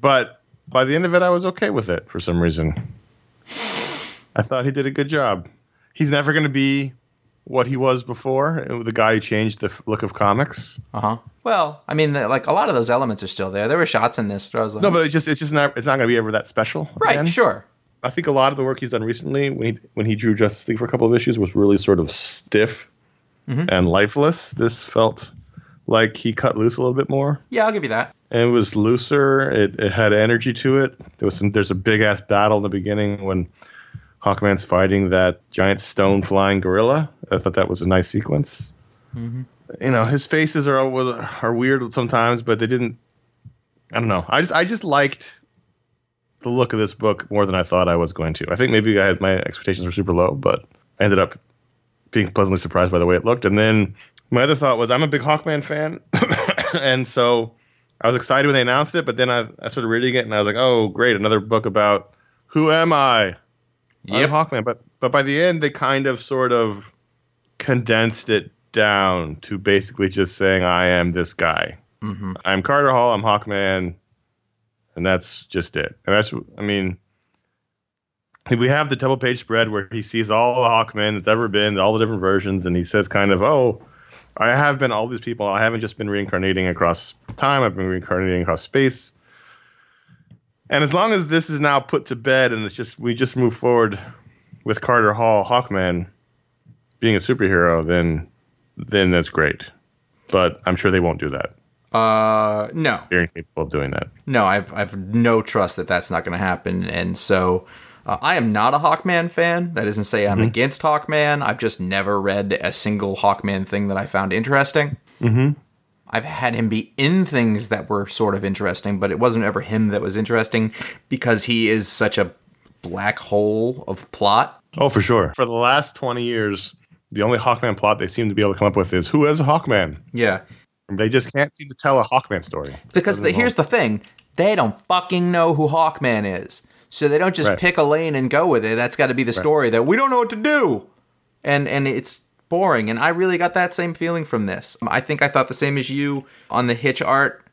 But by the end of it, I was okay with it for some reason. I thought he did a good job. He's never going to be what he was before, uh, the guy who changed the look of comics. Uh-huh. Well, I mean, like a lot of those elements are still there. There were shots in this. Where I was like, No, but it's just it's just not it's not going to be ever that special. right, again. sure. I think a lot of the work he's done recently, when he when he drew Justice League for a couple of issues, was really sort of stiff and lifeless. This felt like he cut loose a little bit more. Yeah, I'll give you that. and it was looser. It, it had energy to it. There was some. There's a big ass battle in the beginning when Hawkman's fighting that giant stone flying gorilla. I thought that was a nice sequence. Mm-hmm. You know, his faces are are weird sometimes, but they didn't. I don't know. I just I just liked the look of this book more than I thought I was going to. I think maybe I had my expectations were super low, but I ended up being pleasantly surprised by the way it looked. And then my other thought was I'm a big Hawkman fan, and so I was excited when they announced it. But then I, I started reading it, and I was like, oh great, another book about who am I? I'm Hawkman. But but by the end, they kind of sort of condensed it down to basically just saying I am this guy. Mhm. I'm Carter Hall. I'm Hawkman, and that's just it. And that's I mean. We have the double page spread where he sees all the Hawkmen that's ever been, all the different versions, and he says, kind of, oh, I have been all these people. I haven't just been reincarnating across time, I've been reincarnating across space. And as long as this is now put to bed and it's just we just move forward with Carter Hall, Hawkman being a superhero, then then that's great. But I'm sure they won't do that. Uh, no, They're incapable of doing that. no, I've I've no trust that that's not going to happen, and so uh, I am not a Hawkman fan. That doesn't say I'm against Hawkman. I've just never read a single Hawkman thing that I found interesting. Mm-hmm. I've had him be in things that were sort of interesting, but it wasn't ever him that was interesting because he is such a black hole of plot. Oh, for sure. For the last 20 years, the only Hawkman plot they seem to be able to come up with is who is a Hawkman? Yeah, They just can't seem to tell a Hawkman story. Because the, here's the thing they don't fucking know who Hawkman is. So they don't just Right. pick a lane and go with it. That's got to be the story that we don't know what to do. And and it's boring and I really got that same feeling from this. I think I thought the same as you on the Hitch art.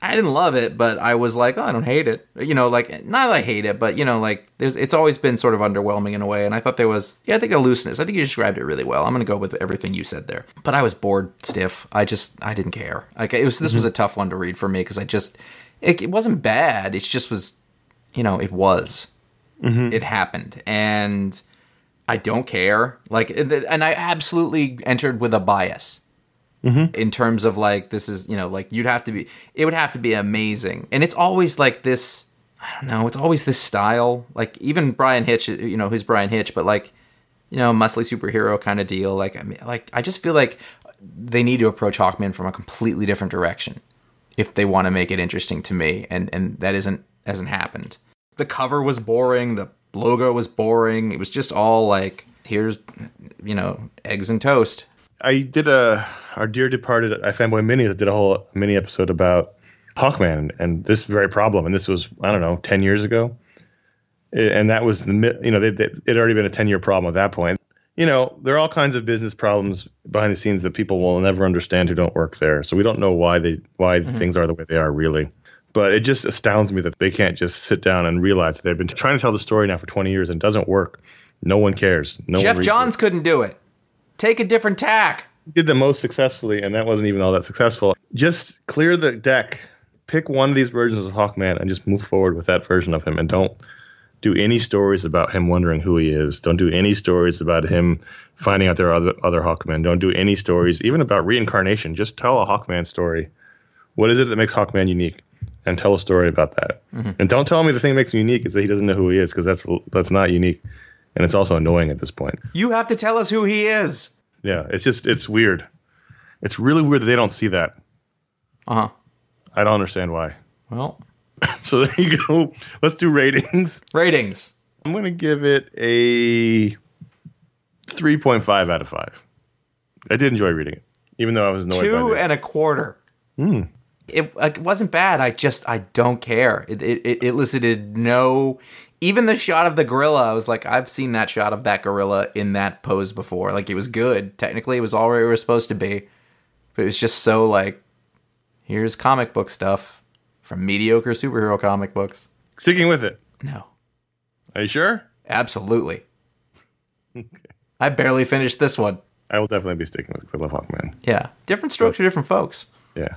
I didn't love it, but I was like, oh, I don't hate it. You know, like not that I hate it, but you know, like there's it's always been sort of underwhelming in a way. And I thought there was, yeah, I think a looseness. I think you described it really well. I'm gonna go with everything you said there. But I was bored stiff. I just I didn't care. Like it was this was mm-hmm. a tough one to read for me because I just it, it wasn't bad. It just was, you know, it was. Mm-hmm. It happened, and I don't care. Like, and I absolutely entered with a bias. Mm-hmm. In terms of like this is you know like you'd have to be it would have to be amazing. And it's always like this i don't know it's always this style. Like even bryan hitch you know who's bryan hitch but like you know muscly superhero kind of deal. Like i mean like i just feel like they need to approach hawkman from a completely different direction if they want to make it interesting to me and and that isn't hasn't happened. The cover was boring. The logo was boring it was just all like here's you know eggs and toast I did a our dear departed I iFanboy mini did a whole mini episode about Hawkman and this very problem. And this was I don't know ten years ago, and that was the you know they, they, it had already been a ten year problem at that point. You know there are all kinds of business problems behind the scenes that people will never understand who don't work there. So we don't know why they why mm-hmm. things are the way they are really. But it just astounds me that they can't just sit down and realize that they've been trying to tell the story now for 20 years and it doesn't work. No one cares. No Geoff reads Johns it. couldn't do it. Take a different tack. He did the most successfully, and that wasn't even all that successful. Just clear the deck, pick one of these versions of Hawkman, and just move forward with that version of him. And don't do any stories about him wondering who he is. Don't do any stories about him finding out there are other, other Hawkmen. Don't do any stories, even about reincarnation. Just tell a Hawkman story. What is it that makes Hawkman unique? And tell a story about that. And don't tell me the thing that makes him unique is that he doesn't know who he is, because that's that's not unique, and it's also annoying at this point. You have to tell us who he is. Yeah, it's just it's weird. It's really weird that they don't see that. Uh huh. I don't understand why. Well, So there you go. Let's do ratings. ratings. I'm gonna give it a 3.5 out of five. I did enjoy reading it, even though I was annoyed Two and a quarter. It, it wasn't bad. I just I don't care. It, it it elicited no. Even the shot of the gorilla, I was like, I've seen that shot of that gorilla in that pose before. Like it was good. Technically, it was all where it was supposed to be, but it was just so like, here's comic book stuff from mediocre superhero comic books. Sticking with it. No, Are you sure? absolutely. okay. I barely finished this one. I will definitely be sticking with it 'cause I love Hawkman. Yeah, different strokes for different folks. Yeah.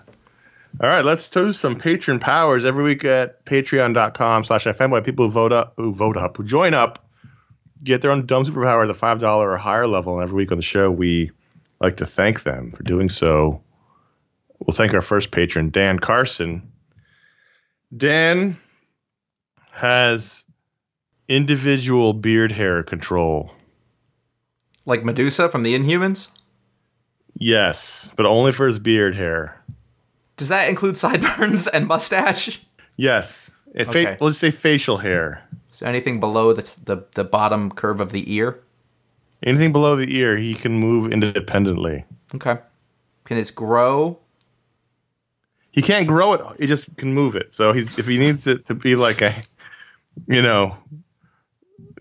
All right, let's do some patron powers every week at patreon.com slash fanboy. People who vote up, who vote up, who join up, get their own dumb superpower at the $5 or higher level. And every week on the show, we like to thank them for doing so. We'll thank our first patron, Dan Carson. Dan has individual beard hair control. Like Medusa from the Inhumans. Yes, but only for his beard hair. Does that include sideburns and mustache? Yes. It fa- Okay. let's say facial hair. So anything below the, the the bottom curve of the ear? Anything below the ear, he can move independently. Okay. Can it grow? He can't grow it; he just can move it. So he's if he needs it to be like a, you know,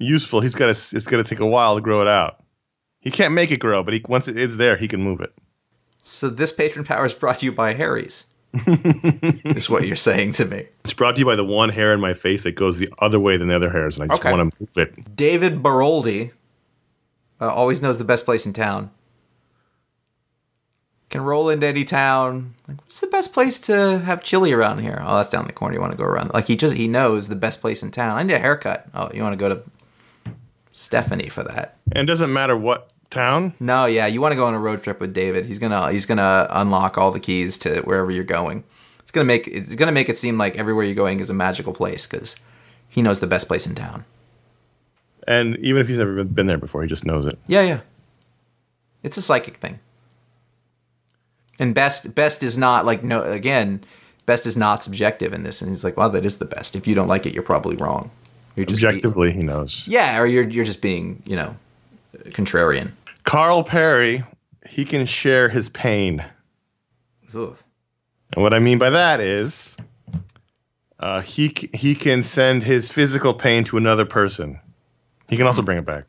useful, he's got to. It's going to take a while to grow it out. He can't make it grow, but he once it is there, he can move it. So this patron power is brought to you by Harry's. Is what you're saying to me. It's brought to you by the one hair in my face that goes the other way than the other hairs, and I just Okay. want to move it. David Baroldy uh, always knows the best place in town. Can roll into any town. Like, what's the best place to have chili around here? Oh, that's down the corner. You want to go around? Like he just he knows the best place in town. I need a haircut. Oh, you want to go to Stephanie for that? And it doesn't matter what town. No, yeah, you want to go on a road trip with David. He's gonna he's gonna unlock all the keys to wherever you're going. It's gonna make it's gonna make it seem like everywhere you're going is a magical place because he knows the best place in town. And even if he's never been, there before, he just knows it. Yeah, yeah. It's a psychic thing. And best best is not like no again, best is not subjective in this. And he's like, well, that is the best. If you don't like it, you're probably wrong. You're just be- Objectively, he knows. yeah, or you're you're just being you know contrarian. Carl Perry, he can share his pain. Ugh. And what I mean by that is, uh, he he can send his physical pain to another person. He can also bring it back.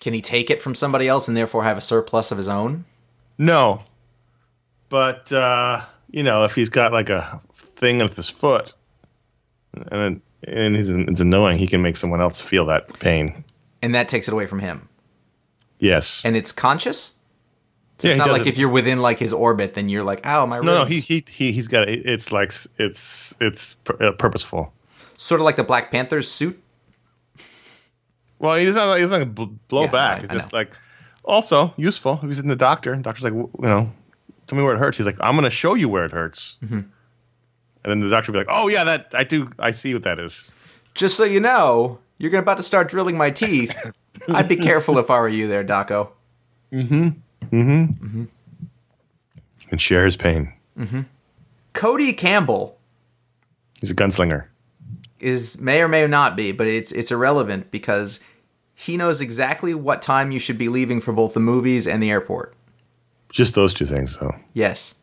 Can he take it from somebody else and therefore have a surplus of his own? No, but uh, you know, if he's got like a thing with his foot, and and he's, it's annoying, he can make someone else feel that pain. And that takes it away from him. Yes. And it's conscious? yeah, it's not like if you're within like his orbit, then you're like, ow, my ribs. No, no, he he he he's got it. It's like it's it's uh, purposeful. sort of like the Black Panther's suit. Well, he doesn't. He doesn't bl- blow Yeah, back. I- it's I just know. like also useful. He's in the doctor, and the doctor's like, you know, tell me where it hurts. He's like, I'm going to show you where it hurts. Mm-hmm. And then the doctor will be like, Oh yeah, that I do. I see what that is. Just so you know, you're gonna about to start drilling my teeth. I'd be careful if I were you there, Daco. Mm-hmm. Mm-hmm. Mm-hmm. And share his pain. Mm-hmm. Cody Campbell He's a gunslinger. is may or may not be, but it's it's irrelevant because he knows exactly what time you should be leaving for both the movies and the airport. Just those two things, though. Yes.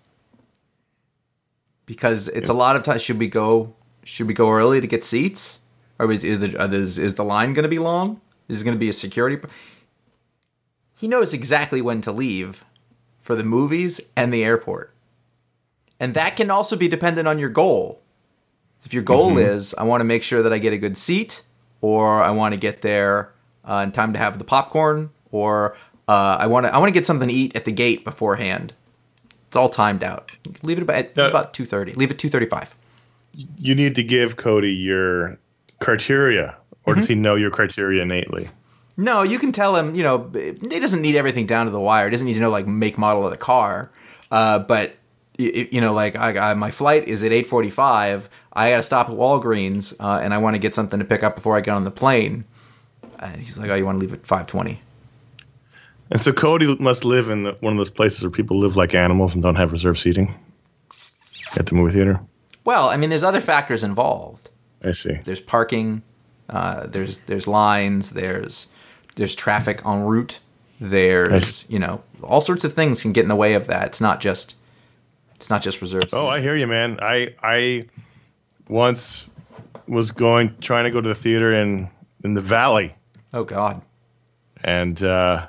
because it's a lot of times. Should we go? Should we go early to get seats? Or is is the, is, is the line going to be long? Is going to be a security? pro- He knows exactly when to leave for the movies and the airport, and that can also be dependent on your goal. If your goal is, I want to make sure that I get a good seat, or I want to get there uh, in time to have the popcorn, or uh, I want to I want to get something to eat at the gate beforehand. It's all timed out. Leave it about Yeah. about two thirty. Leave it two thirty five. You need to give Cody your criteria, or Mm-hmm. does he know your criteria innately? No, you can tell him. You know, he doesn't need everything down to the wire. He doesn't need to know like make model of the car. Uh, but you know, like I, I, my flight is at eight forty five. I got to stop at Walgreens, uh, and I want to get something to pick up before I get on the plane. And he's like, "Oh, you want to leave at five twenty? And so Cody must live in the, one of those places where people live like animals and don't have reserved seating at the movie theater. Well, I mean, there's other factors involved. I see. There's parking. Uh, there's there's lines. There's there's traffic en route. There's you know all sorts of things can get in the way of that. It's not just it's not just reserved. Oh, I hear you, man. I I once was going trying to go to the theater in in the valley, oh God. and uh,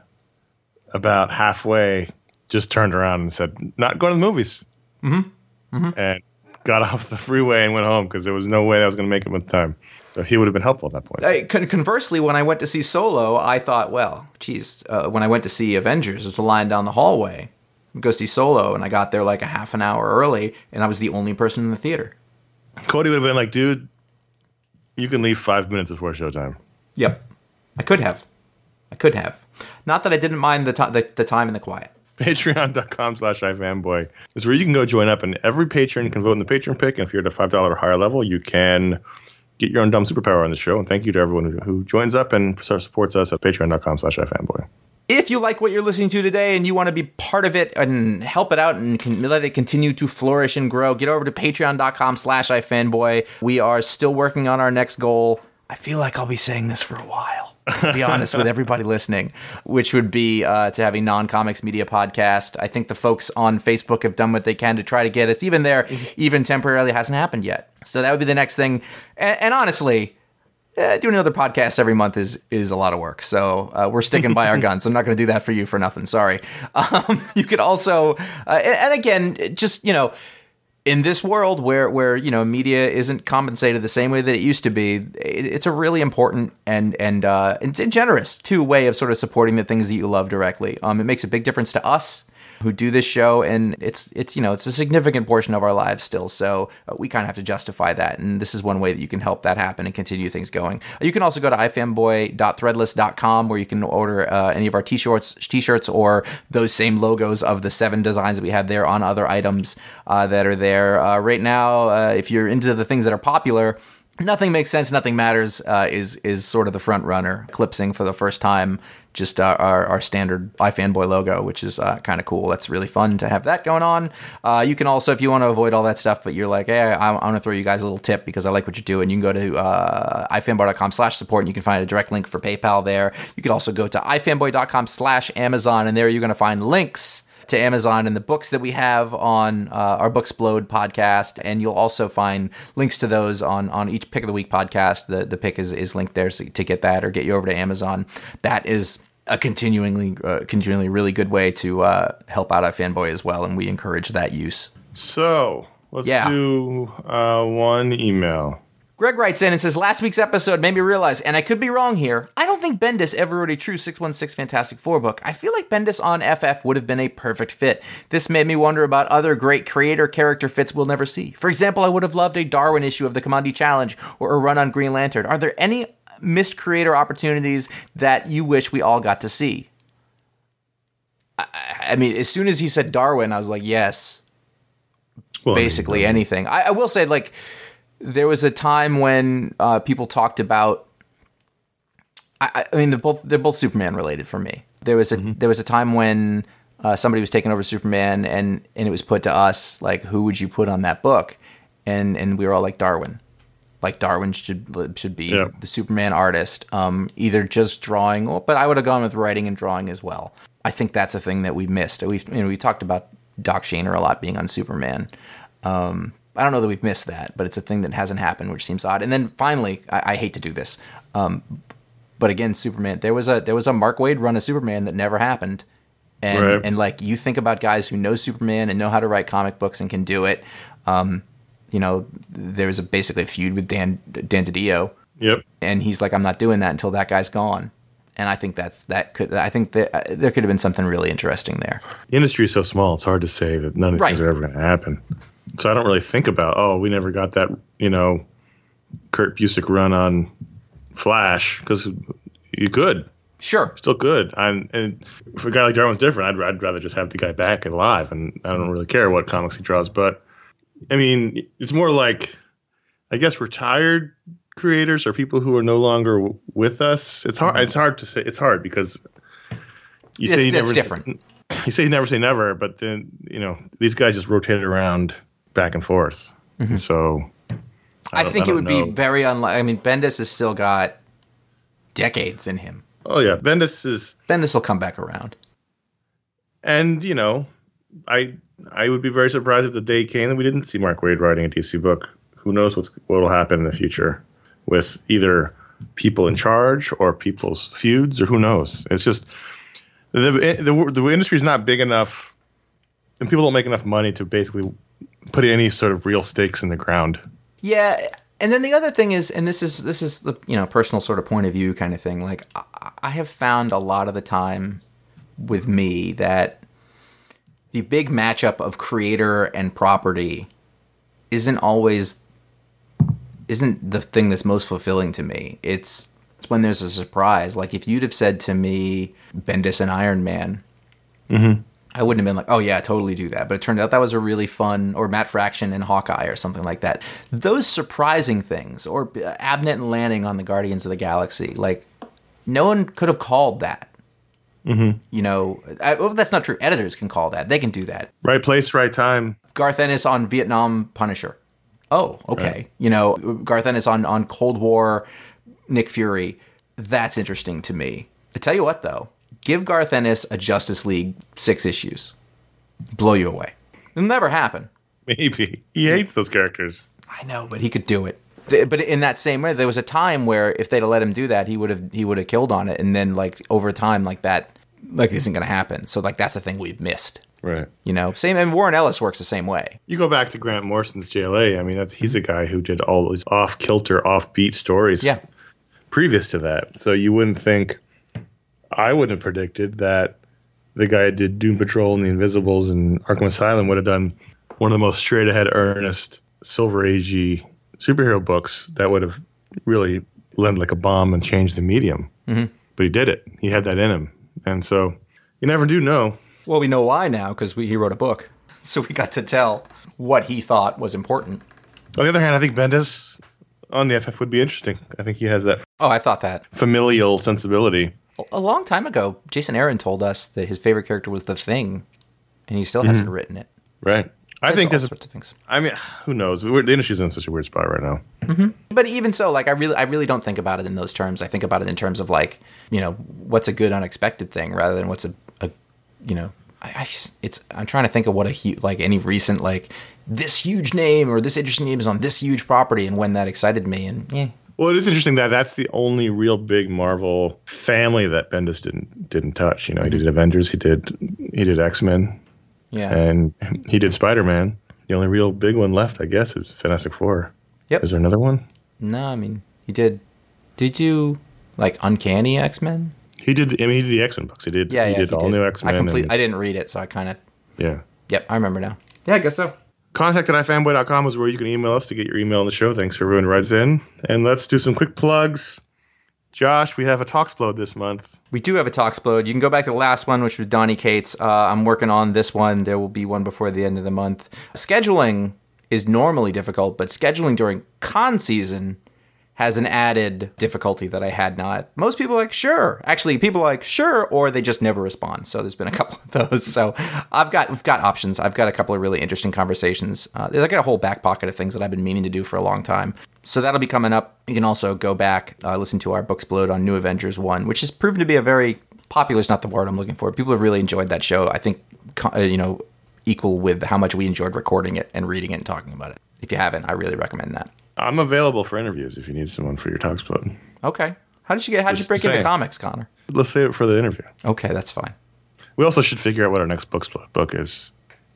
about halfway, just turned around and said, "Not going to the movies." Mm-hmm. And got off the freeway and went home because there was no way I was going to make it with time. So he would have been helpful at that point. I, con- conversely, when I went to see Solo, I thought, well, geez, uh, when I went to see Avengers, there's a line down the hallway. Go see Solo, and I got there like a half an hour early, and I was the only person in the theater. Cody would have been like, "Dude, you can leave five minutes before showtime." Yep, I could have, I could have. Not that I didn't mind the, ti the, the time and the quiet. Patreon.com slash iFanboy is where you can go join up, and every patron can vote in the patron pick. And if you're at a $5 or higher level, you can get your own dumb superpower on the show. And thank you to everyone who, joins up and supports us at patreon.com slash iFanboy. If you like what you're listening to today and you want to be part of it and help it out and can let it continue to flourish and grow, get over to patreon.com slash ifanboy. We are still working on our next goal. I feel like I'll be saying this for a while. To be honest with everybody listening, which would be uh, to have a non-comics media podcast. I think the folks on Facebook have done what they can to try to get us even there, even temporarily hasn't happened yet. So that would be the next thing. And, and honestly, eh, doing another podcast every month is is a lot of work. So uh, we're sticking by our guns. I'm not going to do that for you for nothing. Sorry. Um, you could also, uh, and again, just you know, in this world where where you know media isn't compensated the same way that it used to be, it's a really important and and uh, and generous too way of sort of supporting the things that you love directly. Um, it makes a big difference to us who do this show and it's it's you know it's a significant portion of our lives still so uh, we kind of have to justify that and this is one way that you can help that happen and continue things going. You can also go to ifanboy.threadless.com where you can order uh, any of our t-shirts t-shirts or those same logos of the seven designs that we have there on other items uh, that are there. Uh, right now uh, if you're into the things that are popular Nothing makes sense. Nothing matters. Uh, is is sort of the front runner, eclipsing for the first time. Just uh, our our standard iFanboy logo, which is uh, kind of cool. That's really fun to have that going on. Uh, you can also, if you want to avoid all that stuff, but you're like, hey, I, I want to throw you guys a little tip because I like what you're doing. You can go to uh, ifanboy.com/support and you can find a direct link for PayPal there. You can also go to ifanboy.com slash Amazon and there you're going to find links to Amazon and the books that we have on uh, our Booksplode podcast, and you'll also find links to those on on each pick of the week podcast. The the pick is is linked there so to get that or get you over to Amazon. That is a continuingly uh, continually really good way to uh, help out our fanboy as well, and we encourage that use. So let's Yeah. do uh, one email. Greg writes in and says, Last week's episode made me realize, and I could be wrong here, I don't think Bendis ever wrote a true 616 Fantastic Four book. I feel like Bendis on FF would have been a perfect fit. This made me wonder about other great creator character fits we'll never see. For example, I would have loved a Darwyn issue of the Commodity Challenge or a run on Green Lantern. Are there any missed creator opportunities that you wish we all got to see? I, I mean, as soon as he said Darwyn, I was like, yes, Well, basically anything. I, I will say, like, there was a time when uh, people talked about. I, I- mean, they're both they're both Superman related for me. There was a there was a time when uh, somebody was taking over Superman, and and it was put to us like, who would you put on that book? And and we were all like Darwyn, like Darwyn should should be Yeah. the Superman artist, um, either just drawing, or, but I would have gone with writing and drawing as well. I think that's a thing that we missed. We you know we talked about Doc Shaner a lot being on Superman, um, I don't know that we've missed that, but it's a thing that hasn't happened, which seems odd. And then finally, I, I hate to do this, um, but again, Superman. There was a there was a Mark Waid run of Superman that never happened, and Right. and like you think about guys who know Superman and know how to write comic books and can do it. Um, you know, there was a, basically a feud with Dan Dan DiDio, Yep. and he's like, I'm not doing that until that guy's gone. And I think that's that could I think that uh, there could have been something really interesting there. The industry is so small; it's hard to say that none of these Right. things are ever going to happen. So I don't really think about, oh, we never got that, you know, Kurt Busiek run on Flash because you could, Sure, still good. And, and for a guy like Darwyn's different. I'd, I'd rather just have the guy back and alive, and I don't really care what comics he draws. But I mean, it's more like, I guess, retired creators or people who are no longer w- with us. It's hard. It's hard to say. It's hard because you It's- you that's never different. you say never say never, but then you know these guys just rotated around back and forth. Mm-hmm. So I, don't- think I it would don't be very unlikely. I mean, Bendis has still got decades in him. Oh yeah, Bendis is, Bendis will come back around. and you know, I I would be very surprised if the day came that we didn't see Mark Waid writing a DC book. Who knows what's what will happen in the future with either people in charge or people's feuds or who knows. It's just the the the industry is not big enough, and people don't make enough money to basically put any sort of real stakes in the ground. Yeah, and then the other thing is, and this is this is the you know personal sort of point of view kind of thing. Like I, I have found a lot of the time with me that the big matchup of creator and property isn't always isn't the thing that's most fulfilling to me. It's, it's when there's a surprise. Like if you'd have said to me Bendis and Iron Man, mm-hmm. I wouldn't have been like, oh yeah, totally do that. But it turned out that was a really fun, or Matt Fraction and Hawkeye or something like that. Those surprising things, or uh, Abnett and Lanning on the Guardians of the Galaxy, like no one could have called that. Mm-hmm. You know, I, well, that's not true. Editors can call that. They can do that. Right place, right time. Garth Ennis on Vietnam Punisher. Oh, okay. You know, Garth Ennis on on Cold War Nick Fury. That's interesting to me. I tell you what, though, give Garth Ennis a Justice League six issues, blow you away. It'll never happen. Maybe he hates those characters. I know, but he could do it. But in that same way, there was a time where if they'd have let him do that, he would have he would have killed on it, and then like over time, like that, like isn't going to happen. So like that's the thing we've missed. Right. You know, same. And Warren Ellis works the same way. You go back to Grant Morrison's JLA. I mean, that's, he's a guy who did all these off kilter, off beat stories. Yeah. Previous to that, so you wouldn't think. I wouldn't have predicted that the guy who did Doom Patrol and the Invisibles and Arkham Asylum would have done one of the most straight ahead, earnest, Silver Agey superhero books that would have really landed like a bomb and changed the medium. Mm-hmm. But he did it. He had that in him, and so you never do know. Well, we know why now because he wrote a book, so we got to tell what he thought was important. On the other hand, I think Bendis on the FF would be interesting. I think he has that Oh, I thought that familial sensibility. A long time ago. Jason Aaron told us that his favorite character was the Thing, and he still hasn't mm-hmm. written it. Right. I There's think there's. sorts of things. I mean, who knows? We're, the industry's in such a weird spot right now. Mm-hmm. But even so, like I really, I really don't think about it in those terms. I think about it in terms of like, you know, what's a good unexpected thing rather than what's a, a you know, I, I it's. I'm trying to think of what a huge, like any recent like this huge name or this interesting name is on this huge property and when that excited me and yeah, Well, it is interesting that that's the only real big Marvel family that Bendis didn't didn't touch. You know, he did mm-hmm. Avengers, he did he did X Men, yeah. and he did Spider Man. The only real big one left, I guess, is Fantastic Four. Yep. Is there another one? No, I mean, he did. Did you like Uncanny X Men? He did. I mean, he did the X Men books. He did. Yeah, he yeah. did all new X Men. I complete. I didn't read it, so I kind of. yeah. Yep, I remember now. Yeah, I guess so. Contact at ifanboy.com is where you can email us to get your email on the show. Thanks for everyone who writes in. And let's do some quick plugs. Josh, we have a Talksplode this month. We do have a Talksplode. You can go back to the last one, which was Donny Cates. Uh, I'm working on this one. There will be one before the end of the month. Scheduling is normally difficult, but scheduling during con season has an added difficulty that I had not. Most people like, sure. Actually, people are like, sure, or they just never respond. So there's been a couple of those. So I've got we've got options. I've got a couple of really interesting conversations. Uh, I got a whole back pocket of things that I've been meaning to do for a long time. So that'll be coming up. You can also go back, uh, listen to our Booksplode on New Avengers One, which has proven to be a very popular. Is not the word I'm looking for. People have really enjoyed that show. I think uh, you know equal with how much we enjoyed recording it and reading it and talking about it. If you haven't, I really recommend that. I'm available for interviews if you need someone for your talk spot. Okay. How did you get? How did you break into comics, Conor? Let's save it for the interview. Okay, that's fine. We also should figure out what our next book split book is.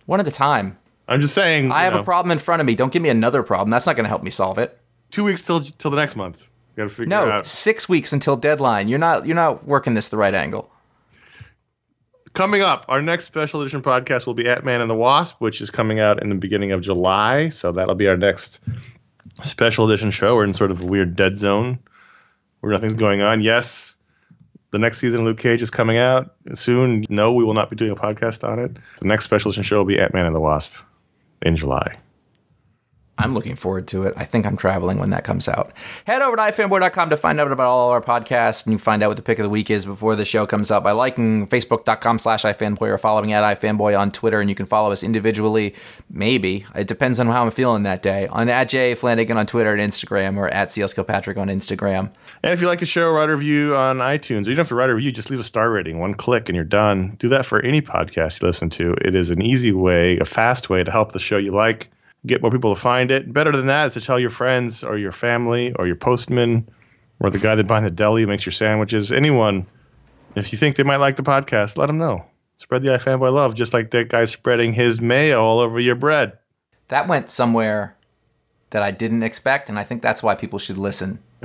One at a time. I'm just saying. I have know, a problem in front of me. Don't give me another problem. That's not going to help me solve it. Two weeks till till the next month. Got to figure No, it out. six weeks until deadline. You're not. You're not working this the right angle. Coming up, our next special edition podcast will be Ant Man and the Wasp, which is coming out in the beginning of July. So that'll be our next special edition show. We're in sort of a weird dead zone where nothing's going on. Yes, the next season of Luke Cage is coming out soon. No, we will not be doing a podcast on it. The next special edition show will be Ant Man and the Wasp in July. I'm looking forward to it. I think I'm traveling when that comes out. Head over to ifanboy.com to find out about all our podcasts and you find out what the pick of the week is before the show comes out by liking facebook.com slash ifanboy or following at ifanboy on Twitter. And you can follow us individually, maybe. It depends on how I'm feeling that day. On at J Flanagan on Twitter and Instagram or at C Kilpatrick on Instagram. And if you like the show, write a review on iTunes. You don't have to write a review, just leave a star rating, one click, and you're done. Do that for any podcast you listen to. It is an easy way, a fast way to help the show you like, get more people to find it. Better than that is to tell your friends or your family or your postman or the guy that behind the deli makes your sandwiches. Anyone, if you think they might like the podcast, let them know. Spread the iFanboy love, just like that guy spreading his mayo all over your bread. That went somewhere that I didn't expect, and I think that's why people should listen.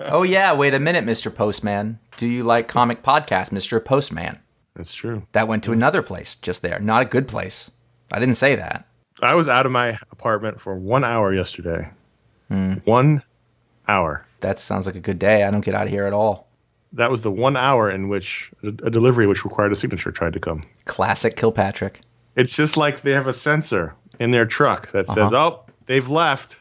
oh, yeah, wait a minute, Mr. Postman. Do you like comic podcasts, Mr. Postman? That's true. That went to another place just there. Not a good place. I didn't say that. I was out of my apartment for one hour yesterday. One hour. That sounds like a good day. I don't get out of here at all. That was the one hour in which a a delivery which required a signature tried to come. Classic Kilpatrick. It's just like they have a sensor in their truck that says, "Oh, they've left."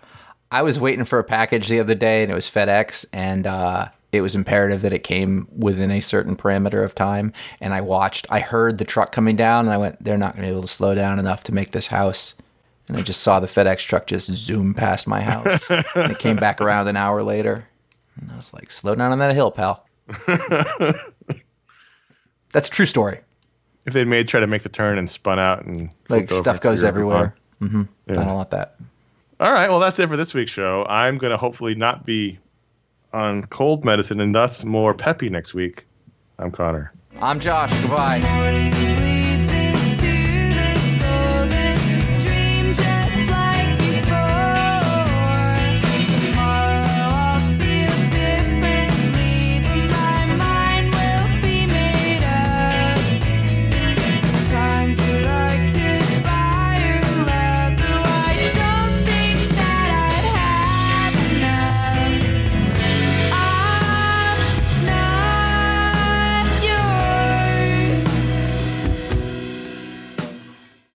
I was waiting for a package the other day and it was FedEx and uh, it was imperative that it came within a certain parameter of time. And I watched, I heard the truck coming down and I went, they're not going to be able to slow down enough to make this house. And I just saw the FedEx truck just zoom past my house. and it came back around an hour later. And I was like, slow down on that hill, pal. That's a true story. If they made try to make the turn and spun out and Like stuff goes everywhere. hmm I don't want that. All right, well that's it for this week's show. I'm going to hopefully not be on cold medicine and thus more peppy next week. I'm Conor. I'm Josh. Goodbye.